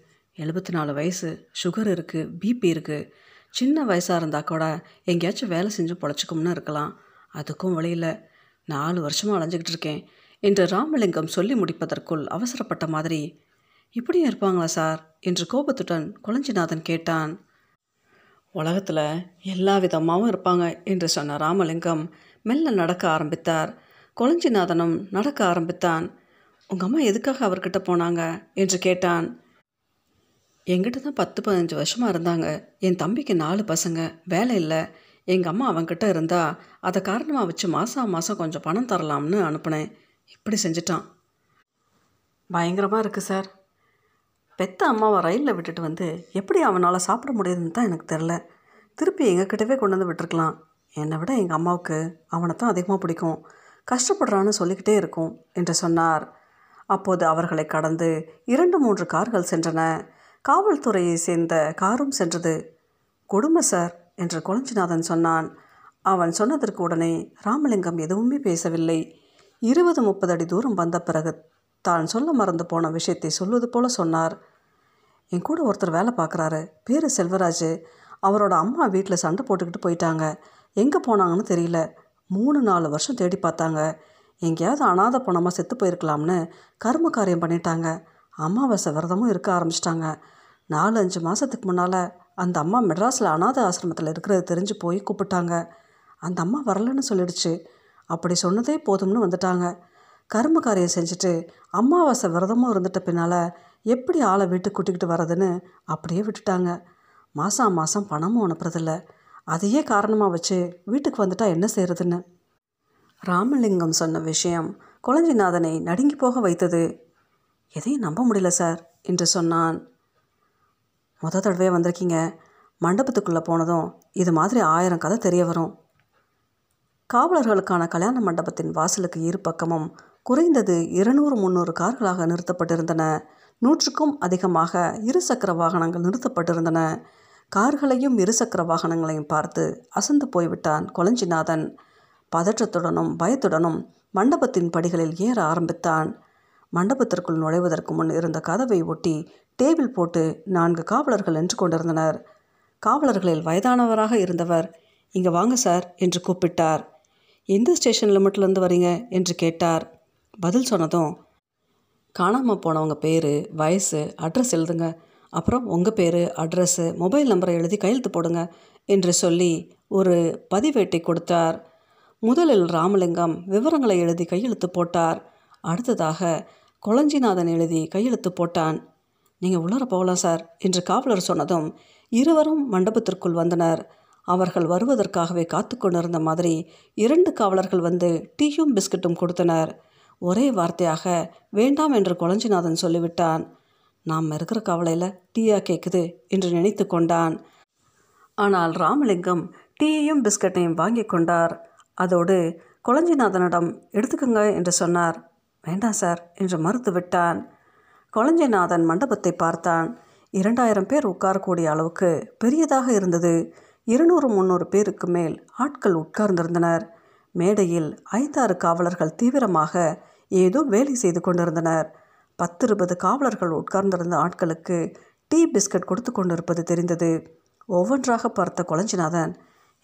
எழுபத்தி நாலு வயசு சுகர் இருக்குது பிபி இருக்குது சின்ன வயசாக இருந்தால் கூட எங்கேயாச்சும் வேலை செஞ்சு பொழைச்சிக்கும்னு இருக்கலாம். அதுக்கும் வழியில் நாலு வருஷமாக அலைஞ்சிக்கிட்டு இருக்கேன். என்று ராமலிங்கம் சொல்லி முடிப்பதற்குள் அவசரப்பட்ட மாதிரி இப்படியும் இருப்பாங்களா சார்? என்று கோபத்துடன் குளஞ்சிநாதன் கேட்டான். உலகத்தில் எல்லா விதமாகவும் இருப்பாங்க என்று சொன்ன ராமலிங்கம் மெல்ல நடக்க ஆரம்பித்தார். கொளஞ்சிநாதனும் நடக்க ஆரம்பித்தான். உங்கள் அம்மா எதுக்காக அவர்கிட்ட போனாங்க? என்று கேட்டான். என்கிட்ட தான் பத்து பதினஞ்சு வருஷமாக இருந்தாங்க. என் தம்பிக்கு நாலு பசங்க. வேலை இல்லை. எங்கள் அம்மா அவன்கிட்ட இருந்தா அதை காரணமாக வச்சு மாதம் மாதம் கொஞ்சம் பணம் தரலாம்னு அனுப்புனேன். இப்படி செஞ்சிட்டான். பயங்கரமாக இருக்குது சார். பெத்த அம்மாவை ரயிலில் விட்டுட்டு வந்து எப்படி அவனால் சாப்பிட முடியுதுன்னு தான் எனக்கு தெரில திருப்பி எங்ககிட்டவே கொண்டு வந்து விட்டுருக்கலாம். என்னை விட எங்கள் அம்மாவுக்கு அவனை தான் அதிகமாக பிடிக்கும். கஷ்டப்படுறான்னு சொல்லிக்கிட்டே இருக்கும் என்று சொன்னார். அப்போது அவர்களை கடந்து இரண்டு மூன்று கார்கள் சென்றன. காவல்துறையை சேர்ந்த காரும் சென்றது. கொடுமை சார் என்று கொளஞ்சிநாதன் சொன்னான். அவன் சொன்னதற்கு உடனே ராமலிங்கம் எதுவுமே பேசவில்லை. இருபது முப்பது அடி தூரம் வந்த பிறகு தான் சொல்ல மறந்து போன விஷயத்தை சொல்வது போல சொன்னார். என் கூட ஒருத்தர் வேலை பார்க்குறாரு. பேர் செல்வராஜ். அவரோட அம்மா வீட்டில் சண்டை போட்டுக்கிட்டு போயிட்டாங்க. எங்கே போனாங்கன்னு தெரியல. மூணு நாலு வருஷம் தேடி பார்த்தாங்க. எங்கேயாவது அனாதை பணமாக செத்து போயிருக்கலாம்னு கர்ம காரியம் பண்ணிட்டாங்க. அமாவாசை விரதமும் இருக்க ஆரம்பிச்சிட்டாங்க. நாலு அஞ்சு மாதத்துக்கு முன்னால் அந்த அம்மா மெட்ராஸில் அனாத ஆசிரமத்தில் இருக்கிறது தெரிஞ்சு போய் கூப்பிட்டாங்க. அந்த அம்மா வரலன்னு சொல்லிடுச்சு. அப்படி சொன்னதே போதும்னு வந்துட்டாங்க. கர்ம காரியம் செஞ்சுட்டு அமாவாசை விரதமும் இருந்துட்ட பின்னால் எப்படி ஆளை வீட்டுக்கு கூட்டிக்கிட்டு வர்றதுன்னு அப்படியே விட்டுட்டாங்க. மாதம் மாதம் பணமும் அனுப்புறதில்ல. அதையே காரணமாக வச்சு வீட்டுக்கு வந்துட்டா என்ன செய்கிறதுன்னு ராமலிங்கம் சொன்ன விஷயம் கொளஞ்சிநாதனை நடுங்கி போக வைத்தது. எதையும் நம்ப முடியல சார் என்று சொன்னான். முத தடவையாக வந்திருக்கீங்க. மண்டபத்துக்குள்ளே போனதும் இது மாதிரி ஆயிரம் கதை தெரிய வரும். காவலர்களுக்கான கல்யாண மண்டபத்தின் வாசலுக்கு இரு பக்கமும் குறைந்தது இருநூறு முந்நூறு கார்களாக நிறுத்தப்பட்டிருந்தன. நூற்றுக்கும் அதிகமாக இருசக்கர வாகனங்கள் நிறுத்தப்பட்டிருந்தன. கார்களையும் இருசக்கர வாகனங்களையும் பார்த்து அசந்து போய்விட்டான் கொளஞ்சிநாதன் பதற்றத்துடனும் பயத்துடனும் மண்டபத்தின் படிகளில் ஏற ஆரம்பித்தான். மண்டபத்திற்குள் நுழைவதற்கு முன் இருந்த கதவை ஒட்டி டேபிள் போட்டு நான்கு காவலர்கள் நின்று கொண்டிருந்தனர். காவலர்களில் வயதானவராக இருந்தவர் இங்கே வாங்க சார் என்று கூப்பிட்டார். எந்த ஸ்டேஷன் லிமிட்லேருந்து வரீங்க? என்று கேட்டார். பதில் சொன்னதும் காணாமல் போனவங்க பேர் வயசு அட்ரஸ் எழுதுங்க. அப்புறம் உங்கள் பேர் அட்ரஸ்ஸு மொபைல் நம்பரை எழுதி கையெழுத்து போடுங்க என்று சொல்லி ஒரு பதிவேட்டை கொடுத்தார். முதலில் ராமலிங்கம் விவரங்களை எழுதி கையெழுத்து போட்டார். அடுத்ததாக கொளஞ்சிநாதன் எழுதி கையெழுத்து போட்டான். நீங்கள் உள்ளர போகலாம் சார் என்று காவலர் சொன்னதும் இருவரும் மண்டபத்திற்குள் வந்தனர். அவர்கள் வருவதற்காகவே காத்து கொண்டிருந்த மாதிரி இரண்டு காவலர்கள் வந்து டீயும் பிஸ்கட்டும் கொடுத்தனர். ஒரே வார்த்தையாக வேண்டாம் என்று கொளஞ்சிநாதன் சொல்லிவிட்டான். நாம் இருக்கிற கவலையில் டீயா கேட்குது என்று நினைத்து கொண்டான். ஆனால் ராமலிங்கம் டீயையும் பிஸ்கட்டையும் வாங்கி கொண்டார். அதோடு கொளஞ்சிநாதனிடம் எடுத்துக்கங்க என்று சொன்னார். வேண்டாம் சார் என்று மறுத்துவிட்டான் கொளஞ்சிநாதன் மண்டபத்தை பார்த்தான். இரண்டாயிரம் பேர் உட்காரக்கூடிய அளவுக்கு பெரியதாக இருந்தது. இருநூறு முந்நூறு பேருக்கு மேல் ஆட்கள் உட்கார்ந்திருந்தனர். மேடையில் ஐந்தாறு காவலர்கள் தீவிரமாக ஏதோ வேலை செய்து கொண்டிருந்தனர். பத்து இருபது காவலர்கள் உட்கார்ந்திருந்த ஆட்களுக்கு டீ பிஸ்கட் கொடுத்து கொண்டிருப்பது தெரிந்தது. ஒவ்வொன்றாக பார்த்த கொளஞ்சிநாதன்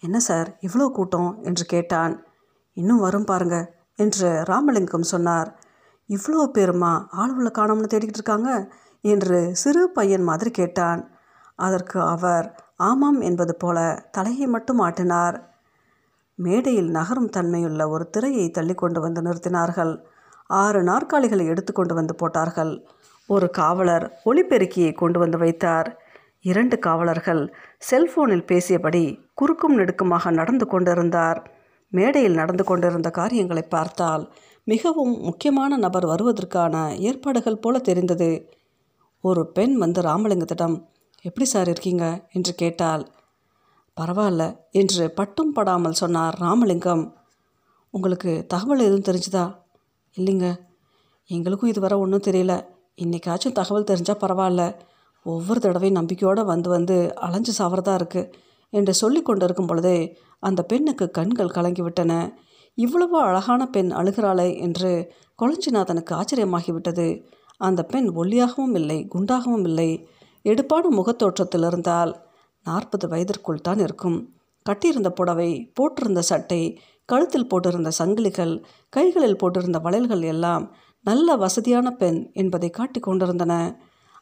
என்ன சார் இவ்வளோ கூட்டம்? என்று கேட்டான். இன்னும் வரும் பாருங்க என்று ராமலிங்கம் சொன்னார். இவ்வளோ பேருமா ஆள் உள்ள காணோம்னு தேடிக்கிட்டு இருக்காங்க? என்று சிறு பையன் மாதிரி கேட்டான். அதற்கு அவர் ஆமாம் என்பது போல தலையை மட்டும் ஆட்டினார். மேடையில் நகரும் தன்மையுள்ள ஒரு திரையை தள்ளி கொண்டு வந்து நிறுத்தினார்கள். ஆறு நாற்காலிகளை எடுத்து கொண்டு வந்து போட்டார்கள். ஒரு காவலர் ஒளிபெருக்கியை கொண்டு வந்து வைத்தார். இரண்டு காவலர்கள் செல்போனில் பேசியபடி குறுக்கும் நெடுக்குமாக நடந்து கொண்டிருந்தார். மேடையில் நடந்து கொண்டிருந்த காரியங்களை பார்த்தால் மிகவும் முக்கியமான நபர் வருவதற்கான ஏற்பாடுகள் போல தெரிந்தது. ஒரு பெண் வந்து ராமலிங்கத்திடம் எப்படி சார் இருக்கீங்க? என்று கேட்டால் பரவாயில்ல என்று பட்டும் படாமல் சொன்னார் ராமலிங்கம். உங்களுக்கு தகவல் எதுவும் தெரிஞ்சுதா? இல்லைங்க. எங்களுக்கும் இதுவரை ஒன்றும் தெரியல. இன்றைக்காச்சும் தகவல் தெரிஞ்சால் பரவாயில்ல. ஒவ்வொரு தடவையும் நம்பிக்கையோடு வந்து வந்து அலைஞ்சு சாவறதா இருக்குது என்று சொல்லி கொண்டு இருக்கும் பொழுதே அந்த பெண்ணுக்கு கண்கள் கலங்கிவிட்டன. இவ்வளவு அழகான பெண் அழுகிறாளே என்று கொளஞ்சிநாதனுக்கு ஆச்சரியமாகிவிட்டது. அந்த பெண் ஒல்லியாகவும் இல்லை குண்டாகவும் இல்லை. எடுப்பான முகத்தோற்றத்தில் இருந்தால் நாற்பது வயதிற்குள் தான் இருக்கும். கட்டியிருந்த புடவை போட்டிருந்த சட்டை கழுத்தில் போட்டிருந்த சங்கிலிகள் கைகளில் போட்டிருந்த வளையல்கள் எல்லாம் நல்ல வசதியான பெண் என்பதை காட்டி கொண்டிருந்தன.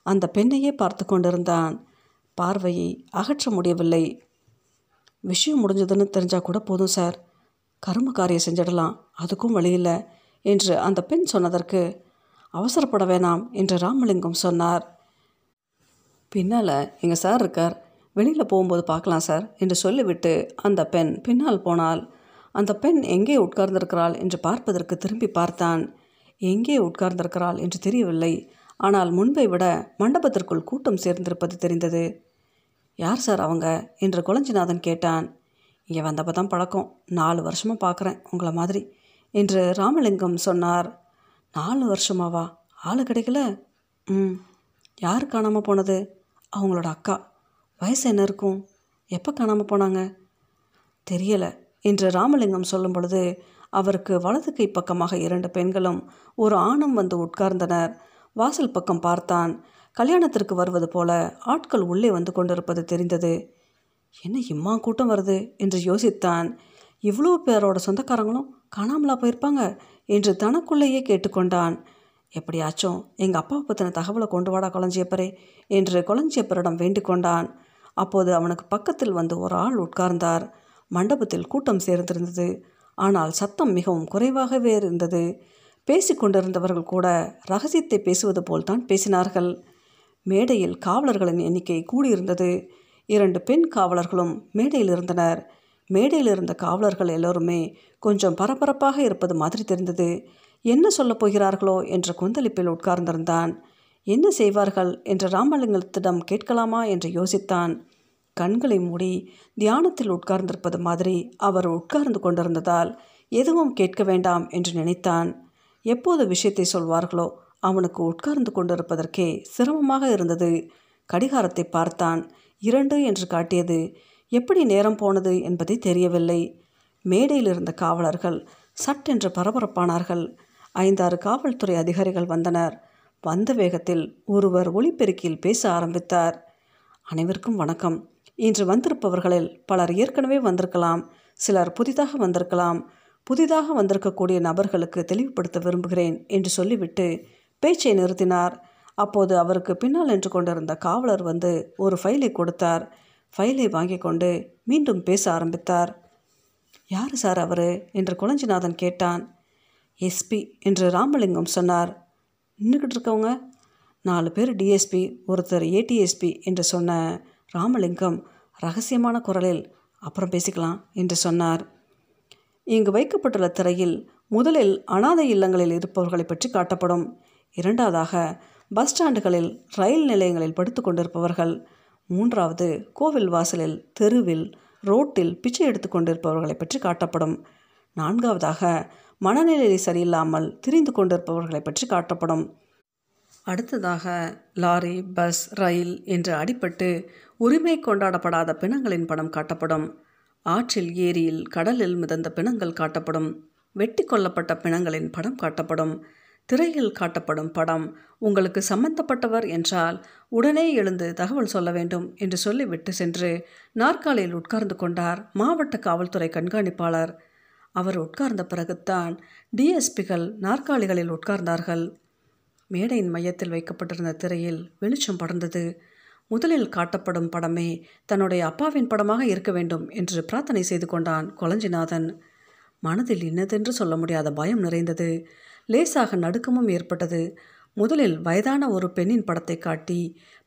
அந்த பெண்ணையே பார்த்து கொண்டிருந்தான். பார்வையை அகற்ற முடியவில்லை. விஷயம் முடிஞ்சதுன்னு தெரிஞ்சால் கூட போதும் சார். கரும காரியம் செஞ்சிடலாம். அதுக்கும் வழி இல்லை என்று அந்த பெண் சொன்னதற்கு அவசரப்பட வேணாம் என்று ராமலிங்கம் சொன்னார். பின்னால் எங்கள் சார் இருக்கார். வெளியில் போகும்போது பார்க்கலாம் சார் என்று சொல்லிவிட்டு அந்த பெண் பின்னால் போனால் அந்த பெண் எங்கே உட்கார்ந்திருக்கிறாள் என்று பார்ப்பதற்கு திரும்பி பார்த்தான். எங்கே உட்கார்ந்திருக்கிறாள் என்று தெரியவில்லை. ஆனால் முன்பை விட மண்டபத்திற்குள் கூட்டம் சேர்ந்திருப்பது தெரிந்தது. யார் சார் அவங்க? என்று குளஞ்சிநாதன் கேட்டான். இங்கே வந்தப்போ தான் பழக்கம். நாலு வருஷமாக பார்க்குறேன் உங்களை மாதிரி. என்று ராமலிங்கம் சொன்னார். நாலு வருஷமாவா? ஆள் கிடைக்கல. ம். யார் காணாமல் போனது? அவங்களோட அக்கா. வயசு என்ன இருக்கும்? எப்போ காணாமல் போனாங்க? தெரியலை என்று ராமலிங்கம் சொல்லும் பொழுது அவருக்கு வலது கை பக்கமாக இரண்டு பெண்களும் ஒரு ஆணும் வந்து உட்கார்ந்தனர். வாசல் பக்கம் பார்த்தான். கல்யாணத்திற்கு வருவது போல ஆட்கள் உள்ளே வந்து கொண்டிருப்பது தெரிந்தது. என்ன இம்மா கூட்டம் வருது? என்று யோசித்தான். இவ்வளோ பேரோட சொந்தக்காரங்களும் காணாமலா போயிருப்பாங்க? என்று தனக்குள்ளேயே கேட்டுக்கொண்டான். எப்படியாச்சும் எங்கள் அப்பாவை பற்றின தகவலை கொண்டு வாடா கொளஞ்சியப்பரே என்று கொளஞ்சியப்பரிடம் வேண்டிக் கொண்டான். அப்போது அவனுக்கு பக்கத்தில் வந்து ஒரு ஆள் உட்கார்ந்தார். மண்டபத்தில் கூட்டம் சேர்ந்திருந்தது. ஆனால் சத்தம் மிகவும் குறைவாகவே இருந்தது. பேசிக்கொண்டிருந்தவர்கள் கூட ரகசியத்தை பேசுவது போல்தான் பேசினார்கள். மேடையில் காவலர்களின் எண்ணிக்கை கூடியிருந்தது. இரண்டு பெண் காவலர்களும் மேடையில் இருந்தனர். மேடையில் இருந்த காவலர்கள் எல்லோருமே கொஞ்சம் பரபரப்பாக இருப்பது மாதிரி தெரிந்தது. என்ன சொல்லப் போகிறார்களோ? என்ற கொந்தளிப்பில் உட்கார்ந்திருந்தான். என்ன செய்வார்கள்? என்று ராமலிங்கத்திடம் கேட்கலாமா என்று யோசித்தான். கண்களை மூடி தியானத்தில் உட்கார்ந்திருப்பது மாதிரி அவர் உட்கார்ந்து கொண்டிருந்ததால் எதுவும் கேட்க வேண்டாம் என்று நினைத்தான். எப்போது விஷயத்தை சொல்வார்களோ அவனுக்கு உட்கார்ந்து கொண்டிருப்பதற்கே சிரமமாக இருந்தது. கடிகாரத்தை பார்த்தான். இரண்டு என்று காட்டியது எப்படி நேரம் போனது என்பதை தெரியவில்லை. மேடையில் இருந்த காவலர்கள் சட்டென்று பரபரப்பானார்கள். ஐந்தாறு காவல்துறை அதிகாரிகள் வந்தனர். வந்த வேகத்தில் ஒருவர் ஒளிப்பெருக்கியில் பேச ஆரம்பித்தார். அனைவருக்கும் வணக்கம். இன்று வந்திருப்பவர்களில் பலர் ஏற்கனவே வந்திருக்கலாம். சிலர் புதிதாக வந்திருக்கலாம். புதிதாக வந்திருக்கக்கூடிய நபர்களுக்கு தெளிவுபடுத்த விரும்புகிறேன் என்று சொல்லிவிட்டு பேச்சை நிறுத்தினார். அப்போது அவருக்கு பின்னால் நின்று கொண்டிருந்த காவலர் வந்து ஒரு ஃபைலை கொடுத்தார். ஃபைலை வாங்கி கொண்டு மீண்டும் பேச ஆரம்பித்தார். யார் சார் அவர்? என்று குளஞ்சிநாதன் கேட்டான். எஸ்பி என்று ராமலிங்கம் சொன்னார். நின்றுக்கிட்டு இருக்கவங்க? நாலு பேர் டிஎஸ்பி ஒருத்தர் ஏடிஎஸ்பி என்று சொன்ன ராமலிங்கம் ரகசியமான குரலில் அப்புறம் பேசிக்கலாம் என்று சொன்னார். இங்கு வைக்கப்பட்டுள்ள திரையில் முதலில் அனாதை இல்லங்களில் இருப்பவர்களை பற்றி காட்டப்படும். இரண்டாவதாக பஸ் ஸ்டாண்டுகளில் ரயில் நிலையங்களில் படுத்து கொண்டிருப்பவர்கள். மூன்றாவது கோவில் வாசலில் தெருவில் ரோட்டில் பிச்சை எடுத்து கொண்டிருப்பவர்களை பற்றி காட்டப்படும். நான்காவதாக மனநிலை சரியில்லாமல் திரிந்து கொண்டிருப்பவர்களை பற்றி காட்டப்படும். அடுத்ததாக லாரி பஸ் ரயில் என்று அடிபட்டு உரிமை கொண்டாடப்படாத பிணங்களின் படம் காட்டப்படும். ஆற்றில் ஏரியில் கடலில் மிதந்த பிணங்கள் காட்டப்படும். வெட்டி கொல்லப்பட்ட பிணங்களின் படம் காட்டப்படும். திரையில் காட்டப்படும் படம் உங்களுக்கு சம்பந்தப்பட்டவர் என்றால் உடனே எழுந்து தகவல் சொல்ல வேண்டும் என்று சொல்லிவிட்டு சென்று நாற்காலியில் உட்கார்ந்து கொண்டார் மாவட்ட காவல்துறை கண்காணிப்பாளர். அவர் உட்கார்ந்த பிறகுத்தான் டிஎஸ்பிகள் நாற்காலிகளில் உட்கார்ந்தார்கள். மேடையின் மையத்தில் வைக்கப்பட்டிருந்த திரையில் வெளிச்சம் படர்ந்தது. முதலில் காட்டப்படும் படமே தன்னுடைய அப்பாவின் படமாக இருக்க வேண்டும் என்று பிரார்த்தனை செய்து கொண்டான் கொலஞ்சிநாதன் மனதில் இன்னதென்று சொல்ல முடியாத பயம் நிறைந்தது. லேசாக நடுக்கமும் ஏற்பட்டது. முதலில் வயதான ஒரு பெண்ணின் படத்தை காட்டி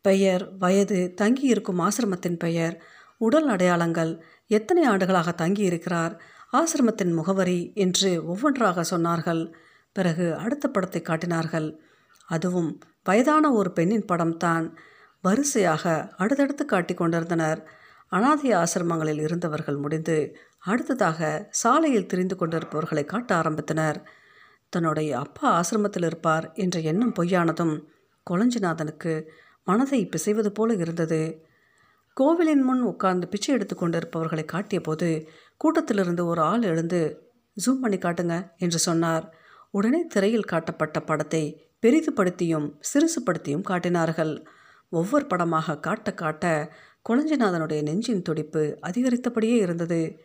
பெயர் வயது தங்கியிருக்கும் ஆசிரமத்தின் பெயர் உடல் அடையாளங்கள் எத்தனை ஆண்டுகளாக தங்கியிருக்கிறார் ஆசிரமத்தின் முகவரி என்று ஒவ்வொன்றாக சொன்னார்கள். பிறகு அடுத்த படத்தை காட்டினார்கள். அதுவும் வயதான ஒரு பெண்ணின் படம்தான். வரிசையாக அடுத்தடுத்து காட்டி கொண்டிருந்தனர். அனாதை ஆசிரமங்களில் இருந்தவர்கள் முடிந்து அடுத்ததாக சாலையில் திரிந்து கொண்டிருப்பவர்களை காட்ட ஆரம்பித்தனர். தன்னுடைய அப்பா ஆசிரமத்தில் இருப்பார் என்ற எண்ணம் பொய்யானதும் கொளஞ்சிநாதனுக்கு மனதை பிசைவது போல இருந்தது. கோவிலின் முன் உட்கார்ந்து பிச்சை எடுத்து கொண்டிருப்பவர்களை காட்டிய போது கூட்டத்திலிருந்து ஒரு ஆள் எழுந்து ஜூம் பண்ணி காட்டுங்க என்று சொன்னார். உடனே திரையில் காட்டப்பட்ட படத்தை பெரிதுபடுத்தியும் சிறுசுப்படுத்தியும் காட்டினார்கள். ஒவ்வொரு படமாக காட்ட காட்ட கொளஞ்சிநாதனுடைய நெஞ்சின் துடிப்பு அதிகரித்தபடியே இருந்தது.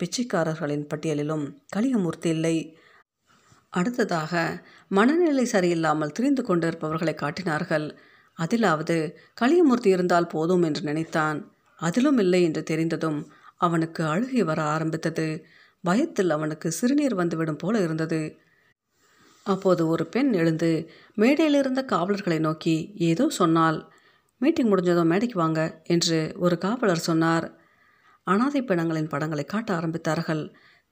பிச்சைக்காரர்களின் பட்டியலிலும் கலியமூர்த்தி இல்லை. அடுத்ததாக மனநிலை சரியில்லாமல் திரிந்து கொண்டிருப்பவர்களை காட்டினார்கள். அதிலாவது கலியமூர்த்தி இருந்தால் போதும் என்று நினைத்தான். அதிலும் இல்லை என்று தெரிந்ததும் அவனுக்கு அழுகி வர ஆரம்பித்தது. பயத்தில் அவனுக்கு சிறுநீர் வந்துவிடும் போல இருந்தது. அப்போது ஒரு பெண் எழுந்து மேடையில் இருந்த காவலர்களை நோக்கி ஏதோ சொன்னால் மீட்டிங் முடிஞ்சதும் மேடைக்கு வாங்க என்று ஒரு காவலர் சொன்னார். அனாதை பிணங்களின் படங்களை காட்ட ஆரம்பித்தார்கள்.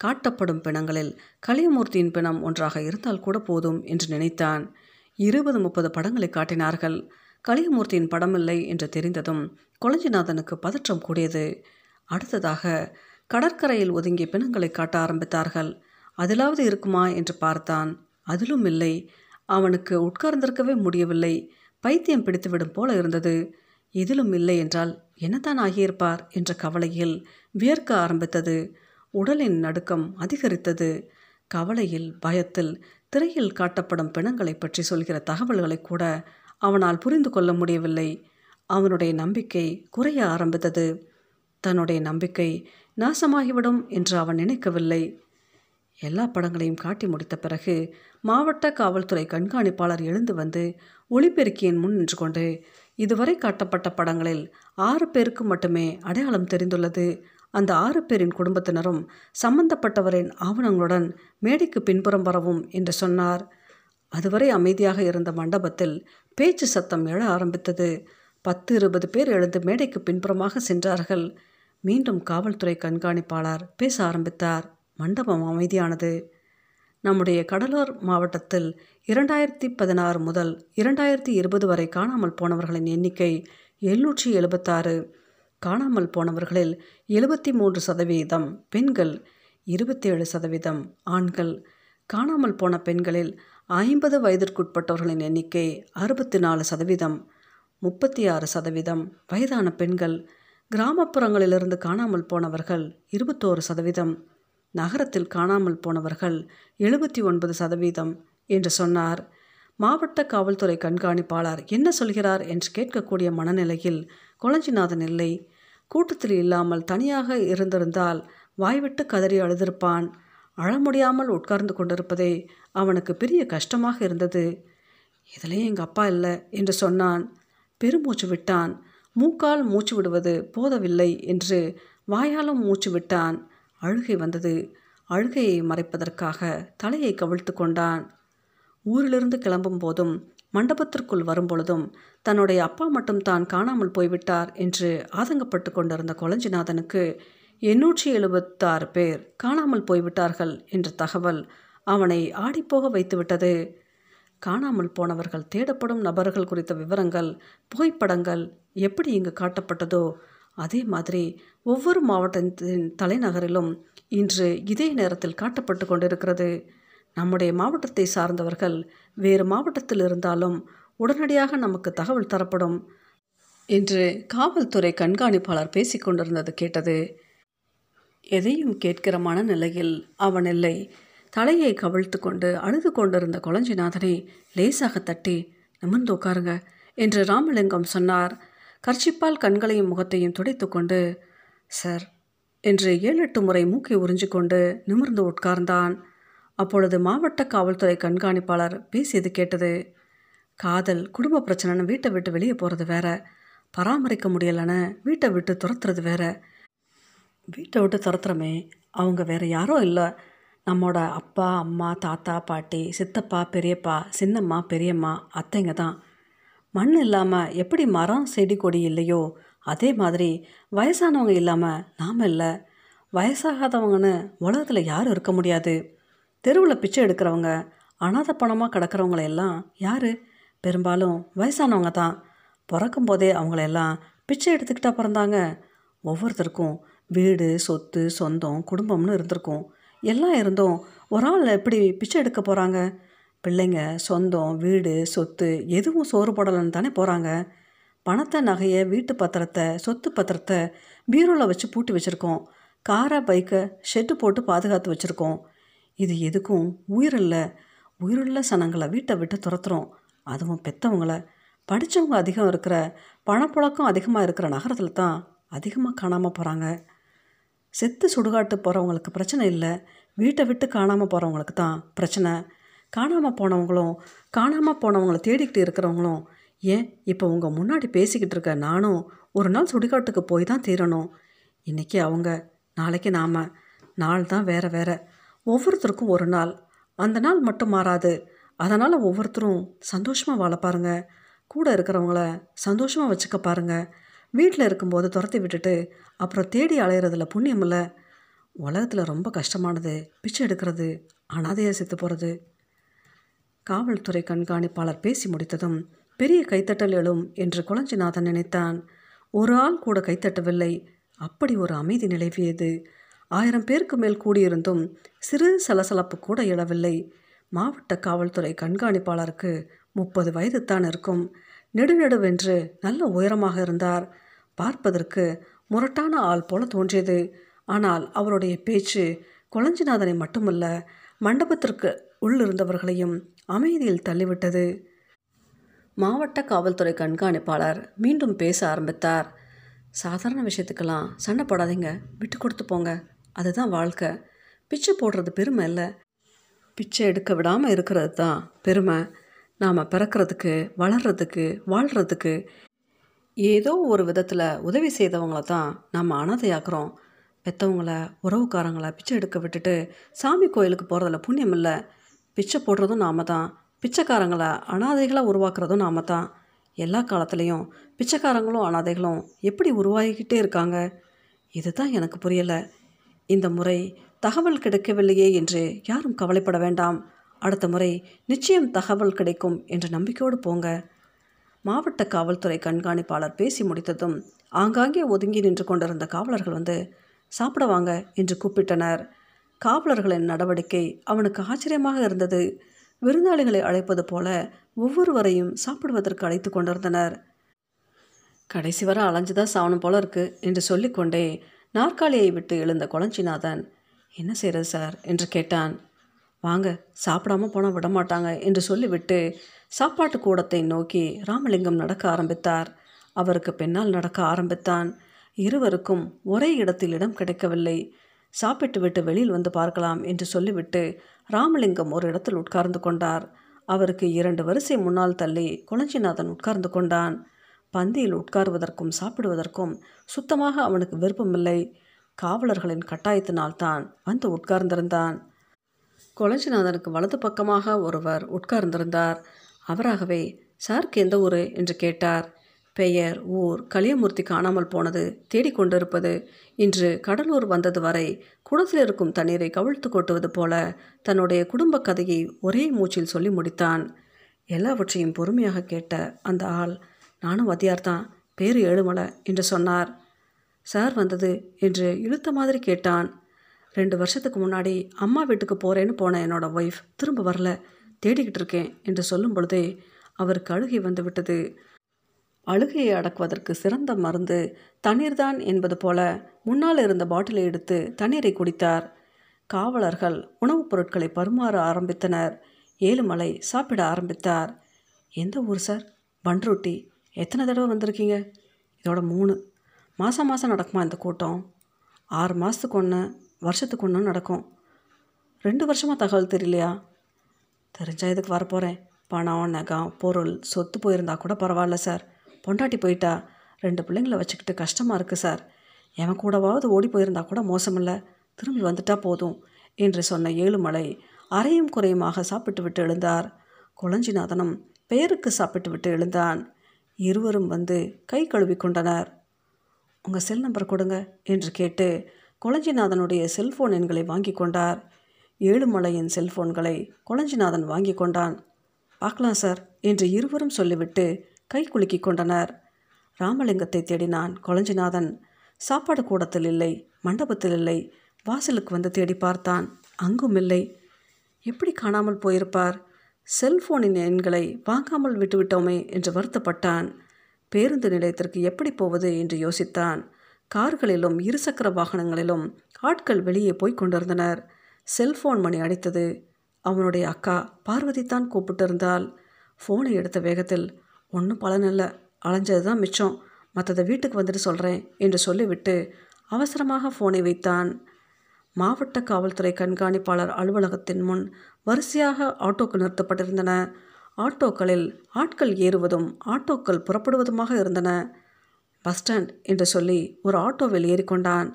காட்டப்படும் பிணங்களில் கலியமூர்த்தியின் பிணம் ஒன்றாக இருந்தால் கூட போதும் என்று நினைத்தான். இருபது முப்பது படங்களை காட்டினார்கள். கலியமூர்த்தியின் படமில்லை என்று தெரிந்ததும் கொளஞ்சிநாதனுக்கு பதற்றம் கூடியது. அடுத்ததாக கடற்கரையில் ஒதுங்கிய பிணங்களை காட்ட ஆரம்பித்தார்கள். அதிலாவது இருக்குமா? என்று பார்த்தான். அதிலும் இல்லை. அவனுக்கு உட்கார்ந்திருக்கவே முடியவில்லை. பைத்தியம் பிடித்துவிடும் போல இருந்தது. இதிலும் இல்லை என்றால் என்னதான் ஆகியிருப்பார்? என்ற கவலையில் வியர்க்க ஆரம்பித்தது. உடலின் நடுக்கம் அதிகரித்தது. கவலையில் பயத்தில் திரையில் காட்டப்படும் பிணங்களை பற்றி சொல்கிற தகவல்களை கூட அவனால் புரிந்து கொள்ள முடியவில்லை. அவனுடைய நம்பிக்கை குறைய ஆரம்பித்தது. தன்னுடைய நம்பிக்கை நாசமாகிவிடும் என்று அவன் நினைக்கவில்லை. எல்லா படங்களையும் காட்டி முடித்த பிறகு மாவட்ட காவல்துறை கண்காணிப்பாளர் எழுந்து வந்து ஒளிபெருக்கியின் முன் நின்று கொண்டு இதுவரை காட்டப்பட்ட படங்களில் ஆறு பேருக்கு மட்டுமே அடையாளம் தெரிந்துள்ளது. அந்த ஆறு பேரின் குடும்பத்தினரும் சம்பந்தப்பட்டவரின் ஆவணங்களுடன் மேடைக்கு பின்புறம் வரவும் என்று சொன்னார். அதுவரை அமைதியாக இருந்த மண்டபத்தில் பேச்சு சத்தம் எழ ஆரம்பித்தது. பத்து இருபது பேர் எழுந்து மேடைக்கு பின்புறமாக சென்றார்கள். மீண்டும் காவல்துறை கண்காணிப்பாளர் பேச ஆரம்பித்தார். மண்டபம் அமைதியானது. நம்முடைய கடலூர் மாவட்டத்தில் இரண்டாயிரத்தி பதினாறு முதல் இரண்டாயிரத்தி இருபது வரை காணாமல் போனவர்களின் எண்ணிக்கை எழுநூற்றி எழுபத்தாறு. காணாமல் போனவர்களில் எழுபத்தி மூன்று சதவீதம் பெண்கள் இருபத்தி ஏழு சதவீதம் ஆண்கள். காணாமல் போன பெண்களில் ஐம்பது வயதிற்குட்பட்டவர்களின் எண்ணிக்கை அறுபத்தி நாலு சதவீதம். முப்பத்தி ஆறு சதவீதம் வயதான பெண்கள். கிராமப்புறங்களிலிருந்து காணாமல் போனவர்கள் இருபத்தோரு சதவீதம். நகரத்தில் காணாமல் போனவர்கள் எழுபத்தி ஒன்பது சதவீதம் என்று சொன்னார். மாவட்ட காவல்துறை கண்காணிப்பாளர் என்ன சொல்கிறார் என்று கேட்கக்கூடிய மனநிலையில் கொளஞ்சிநாதன் இல்லை. கூட்டத்தில் இல்லாமல் தனியாக இருந்திருந்தால் வாய்விட்டு கதறி அழுதிருப்பான். அழ முடியாமல் உட்கார்ந்து கொண்டிருப்பதே அவனுக்கு பெரிய கஷ்டமாக இருந்தது. இதிலேயே எங்கள் அப்பா இல்லை என்று சொன்னான். பெருமூச்சு விட்டான். மூக்கால் மூச்சு விடுவது போதவில்லை என்று வாயாலும் மூச்சு விட்டான். அழுகை வந்தது. அழுகையை மறைப்பதற்காக தலையை கவிழ்த்து கொண்டான். ஊரிலிருந்து கிளம்பும் போதும் மண்டபத்திற்குள் வரும்பொழுதும் தன்னுடைய அப்பா மட்டும் தான் காணாமல் போய்விட்டார் என்று ஆதங்கப்பட்டு கொண்டிருந்த கொளஞ்சிநாதனுக்கு எண்ணூற்றி எழுபத்தாறு பேர் காணாமல் போய்விட்டார்கள் என்ற தகவல் அவனை ஆடிப்போக வைத்துவிட்டது. காணாமல் போனவர்கள் தேடப்படும் நபர்கள் குறித்த விவரங்கள் புகைப்படங்கள் எப்படி இங்கு காட்டப்பட்டதோ அதே மாதிரி ஒவ்வொரு மாவட்டத்தின் தலைநகரிலும் இன்று இதே நேரத்தில் காட்டப்பட்டு கொண்டிருக்கிறது. நம்முடைய மாவட்டத்தை சார்ந்தவர்கள் வேறு மாவட்டத்தில் இருந்தாலும் உடனடியாக நமக்கு தகவல் தரப்படும் என்று காவல்துறை கண்காணிப்பாளர் பேசிக்கொண்டிருந்தது கேட்டது. எதையும் கேட்கிறமான நிலையில் அவன் இல்லை. தலையை கவிழ்த்து கொண்டு அழுது கொண்டிருந்த கொளஞ்சிநாதனை லேசாக தட்டி நிமிர்ந்து உட்காருங்க என்று ராமலிங்கம் சொன்னார். கர்ச்சிப்பால் கண்களையும் முகத்தையும் துடைத்து கொண்டு சார் என்று ஏழு எட்டு முறை மூக்கை உறிஞ்சிக்கொண்டு நிமிர்ந்து உட்கார்ந்தான். அப்பொழுது மாவட்ட காவல்துறை கண்காணிப்பாளர் பேசியது கேட்டது. காதல் குடும்ப பிரச்சனைன்னு வீட்டை விட்டு வெளியே போகிறது வேற. பராமரிக்க முடியலைன்னு வீட்டை விட்டு துரத்துறது வேற. வீட்டை விட்டு துரத்துறமே அவங்க வேற யாரும் இல்லை. நம்மோட அப்பா அம்மா தாத்தா பாட்டி சித்தப்பா பெரியப்பா சின்னம்மா பெரியம்மா அத்தைங்க தான். மண் இல்லாமல் எப்படி மரம் செடி கொடி இல்லையோ அதே மாதிரி வயசானவங்க இல்லாமல் நாம் இல்லை. வயசாகாதவங்கன்னு உலகத்தில் யாரும் இருக்க முடியாது. தெருவில் பிச்சை எடுக்கிறவங்க அனாத பணமாக கிடக்கிறவங்கள எல்லாம் யார்? பெரும்பாலும் வயசானவங்க தான். பிறக்கும் போதே அவங்களையெல்லாம் பிச்சை எடுத்துக்கிட்டா பிறந்தாங்க. ஒவ்வொருத்தருக்கும் வீடு சொத்து சொந்தம் குடும்பம்னு இருந்திருக்கும். எல்லாம் இருந்தும் ஒரு ஆள் எப்படி பிச்சை எடுக்க போகிறாங்க பிள்ளைங்க சொந்தம் வீடு சொத்து எதுவும் சோறு போடலைன்னு தானே போகிறாங்க பணத்தை நகையை வீட்டு பத்திரத்தை சொத்து பத்திரத்தை பீரோவில் வச்சு பூட்டி வச்சுருக்கோம். காரை பைக்கை ஷெட்டு போட்டு பாதுகாத்து வச்சுருக்கோம். இது எதுக்கும் உயிரில்ல உயிருள்ள சனங்களை வீட்டை விட்டு துரத்துறோம். அதுவும் பெற்றவங்கள படித்தவங்க அதிகம் இருக்கிற பணப்புழக்கம் அதிகமாக இருக்கிற நகரத்தில் தான் அதிகமாக காணாமல் போகிறாங்க செத்து சுடுகாட்டு போகிறவங்களுக்கு பிரச்சனை இல்லை. வீட்டை விட்டு காணாமல் போகிறவங்களுக்கு தான் பிரச்சனை. காணாமல் போனவங்களும் காணாமல் போனவங்கள தேடிக்கிட்டு இருக்கிறவங்களும் ஏன் இப்போ உங்கள் முன்னாடி பேசிக்கிட்டு இருக்க நானும் ஒரு நாள் சுடுகாட்டுக்கு போய் தான் தீரணும். இன்றைக்கி அவங்க நாளைக்கு நாம். நாள் தான் வேறு வேறு. ஒவ்வொருத்தருக்கும் ஒரு நாள். அந்த நாள் மட்டும் மாறாது. அதனால் ஒவ்வொருத்தரும் சந்தோஷமாக வாழ பாருங்க. கூட இருக்கிறவங்கள சந்தோஷமாக வச்சுக்க பாருங்க. வீட்டில் இருக்கும்போது துரத்தி விட்டுட்டு அப்புறம் தேடி அலையிறதுல புண்ணியம் இல்லை. உலகத்தில் ரொம்ப கஷ்டமானது. பிச்சை எடுக்கிறது அனாதையாக செத்து போகிறது காவல்துறை கண்காணிப்பாளர் பேசி முடித்ததும் பெரிய கைத்தட்டல் எழும் என்று குளஞ்சிநாதன் நினைத்தான் ஒரு ஆள் கூட கைத்தட்டவில்லை. அப்படி ஒரு அமைதி நிலவியது. ஆயிரம் பேருக்கு மேல் கூடியிருந்தும் சிறு சலசலப்பு கூட எழவில்லை. மாவட்ட காவல்துறை கண்காணிப்பாளருக்கு முப்பது வயது தான் இருக்கும். நெடுநெடுவென்று நல்ல உயரமாக இருந்தார். பார்ப்பதற்கு முரட்டான ஆள் போல தோன்றியது. ஆனால் அவருடைய பேச்சு குளஞ்சிநாதனை மட்டுமல்ல மண்டபத்திற்கு உள்ளிருந்தவர்களையும் அமைதியில் தள்ளிவிட்டது. மாவட்ட காவல்துறை கண்காணிப்பாளர் மீண்டும் பேச ஆரம்பித்தார். சாதாரண விஷயத்துக்கெல்லாம் சண்டை போடாதீங்க. விட்டு கொடுத்து போங்க. அதுதான் வாழ்க்கை. பிச்சை போடுறது பெருமை இல்லை. பிச்சை எடுக்க விடாமல் இருக்கிறது தான் பெருமை. நாம் பிறக்கிறதுக்கு வளர்கிறதுக்கு வாழ்கிறதுக்கு ஏதோ ஒரு விதத்தில் உதவி செய்தவங்கள தான் நம்ம அனாதையாக்குறோம். பெற்றவங்கள உறவுக்காரங்களை பிச்சை எடுக்க விட்டுட்டு சாமி கோயிலுக்கு போகிறதுல புண்ணியம் இல்லை. பிச்சை போடுறதும் நாம தான். பிச்சைக்காரங்களை அனாதைகளாக உருவாக்குறதும் நாம தான். எல்லா காலத்துலேயும் பிச்சைக்காரங்களும் அனாதைகளும் எப்படி உருவாகிக்கிட்டே இருக்காங்க? இதுதான் எனக்கு புரியலை. இந்த முறை தகவல் கிடைக்கவில்லையே என்று யாரும் கவலைப்பட வேண்டாம். அடுத்த முறை நிச்சயம் தகவல் கிடைக்கும் என்ற நம்பிக்கையோடு போங்க. மாவட்ட காவல்துறை கண்காணிப்பாளர் பேசி முடித்ததும் ஆங்காங்கே ஒதுங்கி நின்று கொண்டிருந்த காவலர்கள் வந்து சாப்பிட வாங்க என்று கூப்பிட்டனர். காவலர்களின் நடவடிக்கை அவனுக்கு ஆச்சரியமாக இருந்தது. விருந்தாளிகளை அழைப்பது போல ஒவ்வொருவரையும் சாப்பிடுவதற்கு அழைத்து கொண்டிருந்தனர். கடைசி வரை அலைஞ்சுதான் சாவணும் போல இருக்கு என்று சொல்லிக்கொண்டே நாற்காலியை விட்டு எழுந்த கொளஞ்சிநாதன் என்ன செய்கிறது சார்? என்று கேட்டான். வாங்க சாப்பிடாம போனால் விடமாட்டாங்க என்று சொல்லிவிட்டு சாப்பாட்டு கூடத்தை நோக்கி ராமலிங்கம் நடக்க ஆரம்பித்தார். அவருக்கு பின்னால் நடக்க ஆரம்பித்தான். இருவருக்கும் ஒரே இடத்தில் இடம் கிடைக்கவில்லை. சாப்பிட்டு விட்டு வெளியில் வந்து பார்க்கலாம் என்று சொல்லிவிட்டு ராமலிங்கம் ஒரு இடத்தில் உட்கார்ந்து கொண்டார். அவருக்கு இரண்டு வரிசை முன்னால் தள்ளி குளஞ்சிநாதன் உட்கார்ந்து கொண்டான். பந்தியில் உட்காருவதற்கும் சாப்பிடுவதற்கும் சுத்தமாக அவனுக்கு விருப்பமில்லை. காவலர்களின் கட்டாயத்தினால்தான் வந்து உட்கார்ந்திருந்தான். கொலஞ்சிநாதனுக்கு வலது பக்கமாக ஒருவர் உட்கார்ந்திருந்தார். அவராகவே சாருக்கு எந்த ஊர்? என்று கேட்டார். பெயர் ஊர் கலியமூர்த்தி காணாமல் போனது தேடிக்கொண்டிருப்பது இன்று கடலூர் வந்தது வரை குடத்தில் இருக்கும் தண்ணீரை கவிழ்த்து கொட்டுவது போல தன்னுடைய குடும்ப கதையை ஒரே மூச்சில் சொல்லி முடித்தான். எல்லாவற்றையும் பொறுமையாக கேட்ட அந்த ஆள் நானும் வத்தியார் தான் பேரு ஏழுமலை என்று சொன்னார். சார் வந்தது என்று இழுத்த மாதிரி கேட்டான். ரெண்டு வருஷத்துக்கு முன்னாடி அம்மா வீட்டுக்கு போகிறேன்னு போன என்னோட ஒய்ஃப் திரும்ப வரல தேடிக்கிட்டு இருக்கேன் என்று சொல்லும் பொழுதே அவருக்கு அழுகை வந்து விட்டது. அழுகையை அடக்குவதற்கு சிறந்த மருந்து தண்ணீர்தான் என்பது போல முன்னால் இருந்த பாட்டிலை எடுத்து தண்ணீரை குடித்தார். காவலர்கள் உணவுப் பொருட்களை பருமாற ஆரம்பித்தனர். ஏழுமலை சாப்பிட ஆரம்பித்தார். எந்த ஊர் சார்? பன்ருட்டி எத்தனை தடவை வந்திருக்கீங்க? இதோட மூணு. மாதம் மாதம் நடக்குமா இந்த கூட்டம்? ஆறு மாதத்துக்கு ஒன்று வருஷத்துக்கு ஒன்று நடக்கும். ரெண்டு வருஷமாக தகவல் தெரியலையா? தெரிஞ்சா இதுக்கு வரப்போகிறேன் பணம் நகம் பொருள் சொத்து போயிருந்தா கூட பரவாயில்ல சார். பொண்டாட்டி போயிட்டா ரெண்டு பிள்ளைங்கள வச்சுக்கிட்டு கஷ்டமாக இருக்குது சார். எவன் கூடவாவது ஓடி போயிருந்தா கூட மோசமில்லை. திரும்பி வந்துட்டா போதும் என்று சொன்ன ஏழுமலை அறையும் குறையுமாக சாப்பிட்டு விட்டு எழுந்தார். குளஞ்சிநாதனும் பெயருக்கு சாப்பிட்டு விட்டு எழுந்தான். இருவரும் வந்து கை கழுவி கொண்டனர் உங்கள் செல் நம்பர் கொடுங்க என்று கேட்டு கொளஞ்சிநாதனுடைய செல்ஃபோன் எண்களை வாங்கி கொண்டார். ஏழுமலையின் செல்ஃபோன்களை கொளஞ்சிநாதன் வாங்கி கொண்டான். பார்க்கலாம் சார் என்று இருவரும் சொல்லிவிட்டு கை குலுக்கி கொண்டனர். ராமலிங்கத்தை தேடினான் கொளஞ்சிநாதன். சாப்பாடு கூடத்தில் இல்லை மண்டபத்தில் இல்லை வாசலுக்கு வந்து தேடி பார்த்தான். அங்கும் இல்லை எப்படி காணாமல் போயிருப்பார்? செல்போனின் எண்களை வாங்காமல் விட்டுவிட்டோமே என்று வருத்தப்பட்டான். பேருந்து நிலையத்திற்கு எப்படி போவது என்று யோசித்தான். கார்களிலும் இருசக்கர வாகனங்களிலும் ஆட்கள் வெளியே போய் கொண்டிருந்தனர். செல்போன் மணி அடித்தது. அவனுடைய அக்கா பார்வதி தான் கூப்பிட்டிருந்தாள். ஃபோனை எடுத்த வேகத்தில் ஒன்றும் பலனில்லை அலைஞ்சது தான் மிச்சம். மற்றதை வீட்டுக்கு வந்துட்டு சொல்கிறேன் என்று சொல்லிவிட்டு அவசரமாக ஃபோனை வைத்தான். மாவட்ட காவல்துறை கண்காணிப்பாளர் அலுவலகத்தின் முன் வரிசையாக ஆட்டோக்கள் நிறுத்தப்பட்டிருந்தன. ஆட்டோக்களில் ஆட்கள் ஏறுவதும் ஆட்டோக்கள் புறப்படுவதுமாக இருந்தன. பஸ் ஸ்டாண்ட் என்று சொல்லி ஒரு ஆட்டோவில் ஏறிக்கொண்டான்.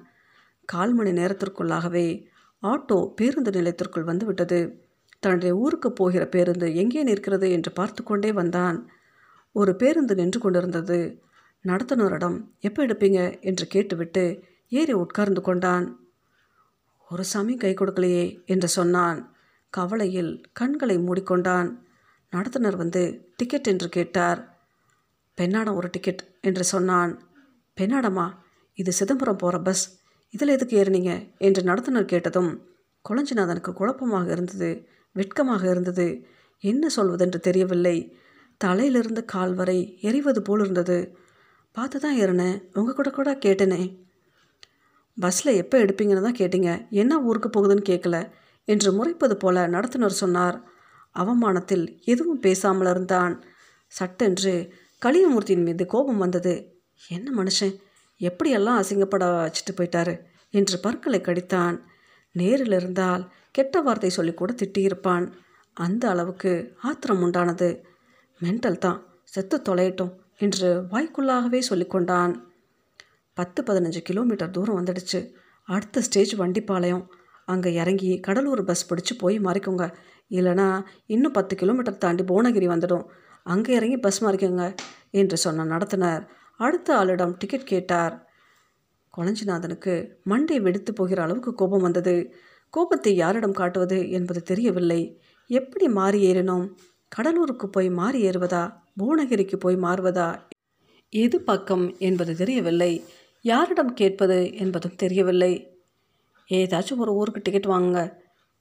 கால் மணி நேரத்திற்குள்ளாகவே ஆட்டோ பேருந்து நிலையத்திற்குள் வந்துவிட்டது. தன்னுடைய ஊருக்கு போகிற பேருந்து எங்கே நிற்கிறது என்று பார்த்து கொண்டே வந்தான். ஒரு பேருந்து நின்று கொண்டிருந்தது. நடத்துனரிடம் எப்போ எடுப்பீங்க? என்று கேட்டுவிட்டு ஏறி உட்கார்ந்து கொண்டான். ஒரு சாமி கை கொடுக்கலையே என்று சொன்னான். கவலையில் கண்களை மூடிக்கொண்டான். நடத்துனர் வந்து டிக்கெட் என்று கேட்டார். பெண்ணாடம் ஒரு டிக்கெட் என்று சொன்னான். பெண்ணாடமா? இது சிதம்பரம் போகிற பஸ் இதில் எதுக்கு ஏறினீங்க? என்று நடத்துனர் கேட்டதும் குளஞ்சிநாதனுக்கு குழப்பமாக இருந்தது வெட்கமாக இருந்தது. என்ன சொல்வதென்று தெரியவில்லை. தலையிலிருந்து கால் வரை எரிவது போல் இருந்தது. பார்த்து தான் ஏறினேன். உங்கள் கூட கூட கேட்டேனே. பஸ்ஸில் எப்போ எடுப்பீங்கன்னு தான் கேட்டீங்க. என்ன ஊருக்கு போகுதுன்னு கேட்கல என்று முறைப்பது போல நடத்துனர் சொன்னார். அவமானத்தில் எதுவும் பேசாமல் இருந்தான். சட்டென்று கலியமூர்த்தியின் மீது கோபம் வந்தது. என்ன மனுஷன்? எப்படியெல்லாம் அசிங்கப்பட வச்சுட்டு போயிட்டாரு? என்று பற்களை கடித்தான். நேரில் இருந்தால் கெட்ட வார்த்தை சொல்லி கூட திட்டியிருப்பான். அந்த அளவுக்கு ஆத்திரம் உண்டானது. மென்டல் தான். செத்து தொலையட்டும் என்று வாய்க்குள்ளாகவே சொல்லிக்கொண்டான். பத்து பதினஞ்சு கிலோமீட்டர் தூரம் வந்துடுச்சு. அடுத்த ஸ்டேஜ் வண்டிப்பாளையம். அங்கே இறங்கி கடலூர் பஸ் பிடிச்சி போய் மாறிக்கோங்க. இல்லைனா இன்னும் பத்து கிலோமீட்டர் தாண்டி புவனகிரி வந்துடும். அங்கே இறங்கி பஸ் மாறிக்கோங்க என்று சொன்ன நடத்துனர். அடுத்த ஆளிடம் டிக்கெட் கேட்டார். கொளஞ்சிநாதனுக்கு மண்டை வெடித்து போகிற அளவுக்கு கோபம் வந்தது. கோபத்தை யாரிடம் காட்டுவது என்பது தெரியவில்லை. எப்படி மாறி ஏறினோம்? கடலூருக்கு போய் மாறி ஏறுவதா? புவனகிரிக்கு போய் மாறுவதா? எது பக்கம் என்பது தெரியவில்லை. யாரிடம் கேட்பது என்பதும் தெரியவில்லை. ஏதாச்சும் ஒரு ஊருக்கு டிக்கெட் வாங்குங்க.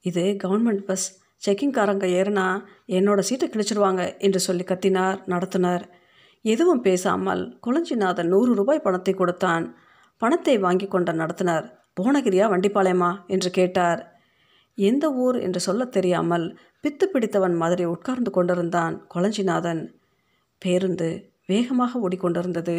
இது கவர்மெண்ட் பஸ் செக்கிங்காரங்க ஏறினா என்னோட சீட்டை கிழிச்சிருவாங்க என்று சொல்லி கத்தினார் நடத்துனர். எதுவும் பேசாமல் குளஞ்சிநாதன் நூறு ரூபாய் பணத்தை கொடுத்தான். பணத்தை வாங்கி கொண்ட நடத்தினார். புவனகிரியா வண்டிப்பாளையமா? என்று கேட்டார். எந்த ஊர் என்று சொல்லத் தெரியாமல் பித்து பிடித்தவன் மாதிரி உட்கார்ந்து கொண்டிருந்தான் கொளஞ்சிநாதன் பேருந்து வேகமாக ஓடிக்கொண்டிருந்தது.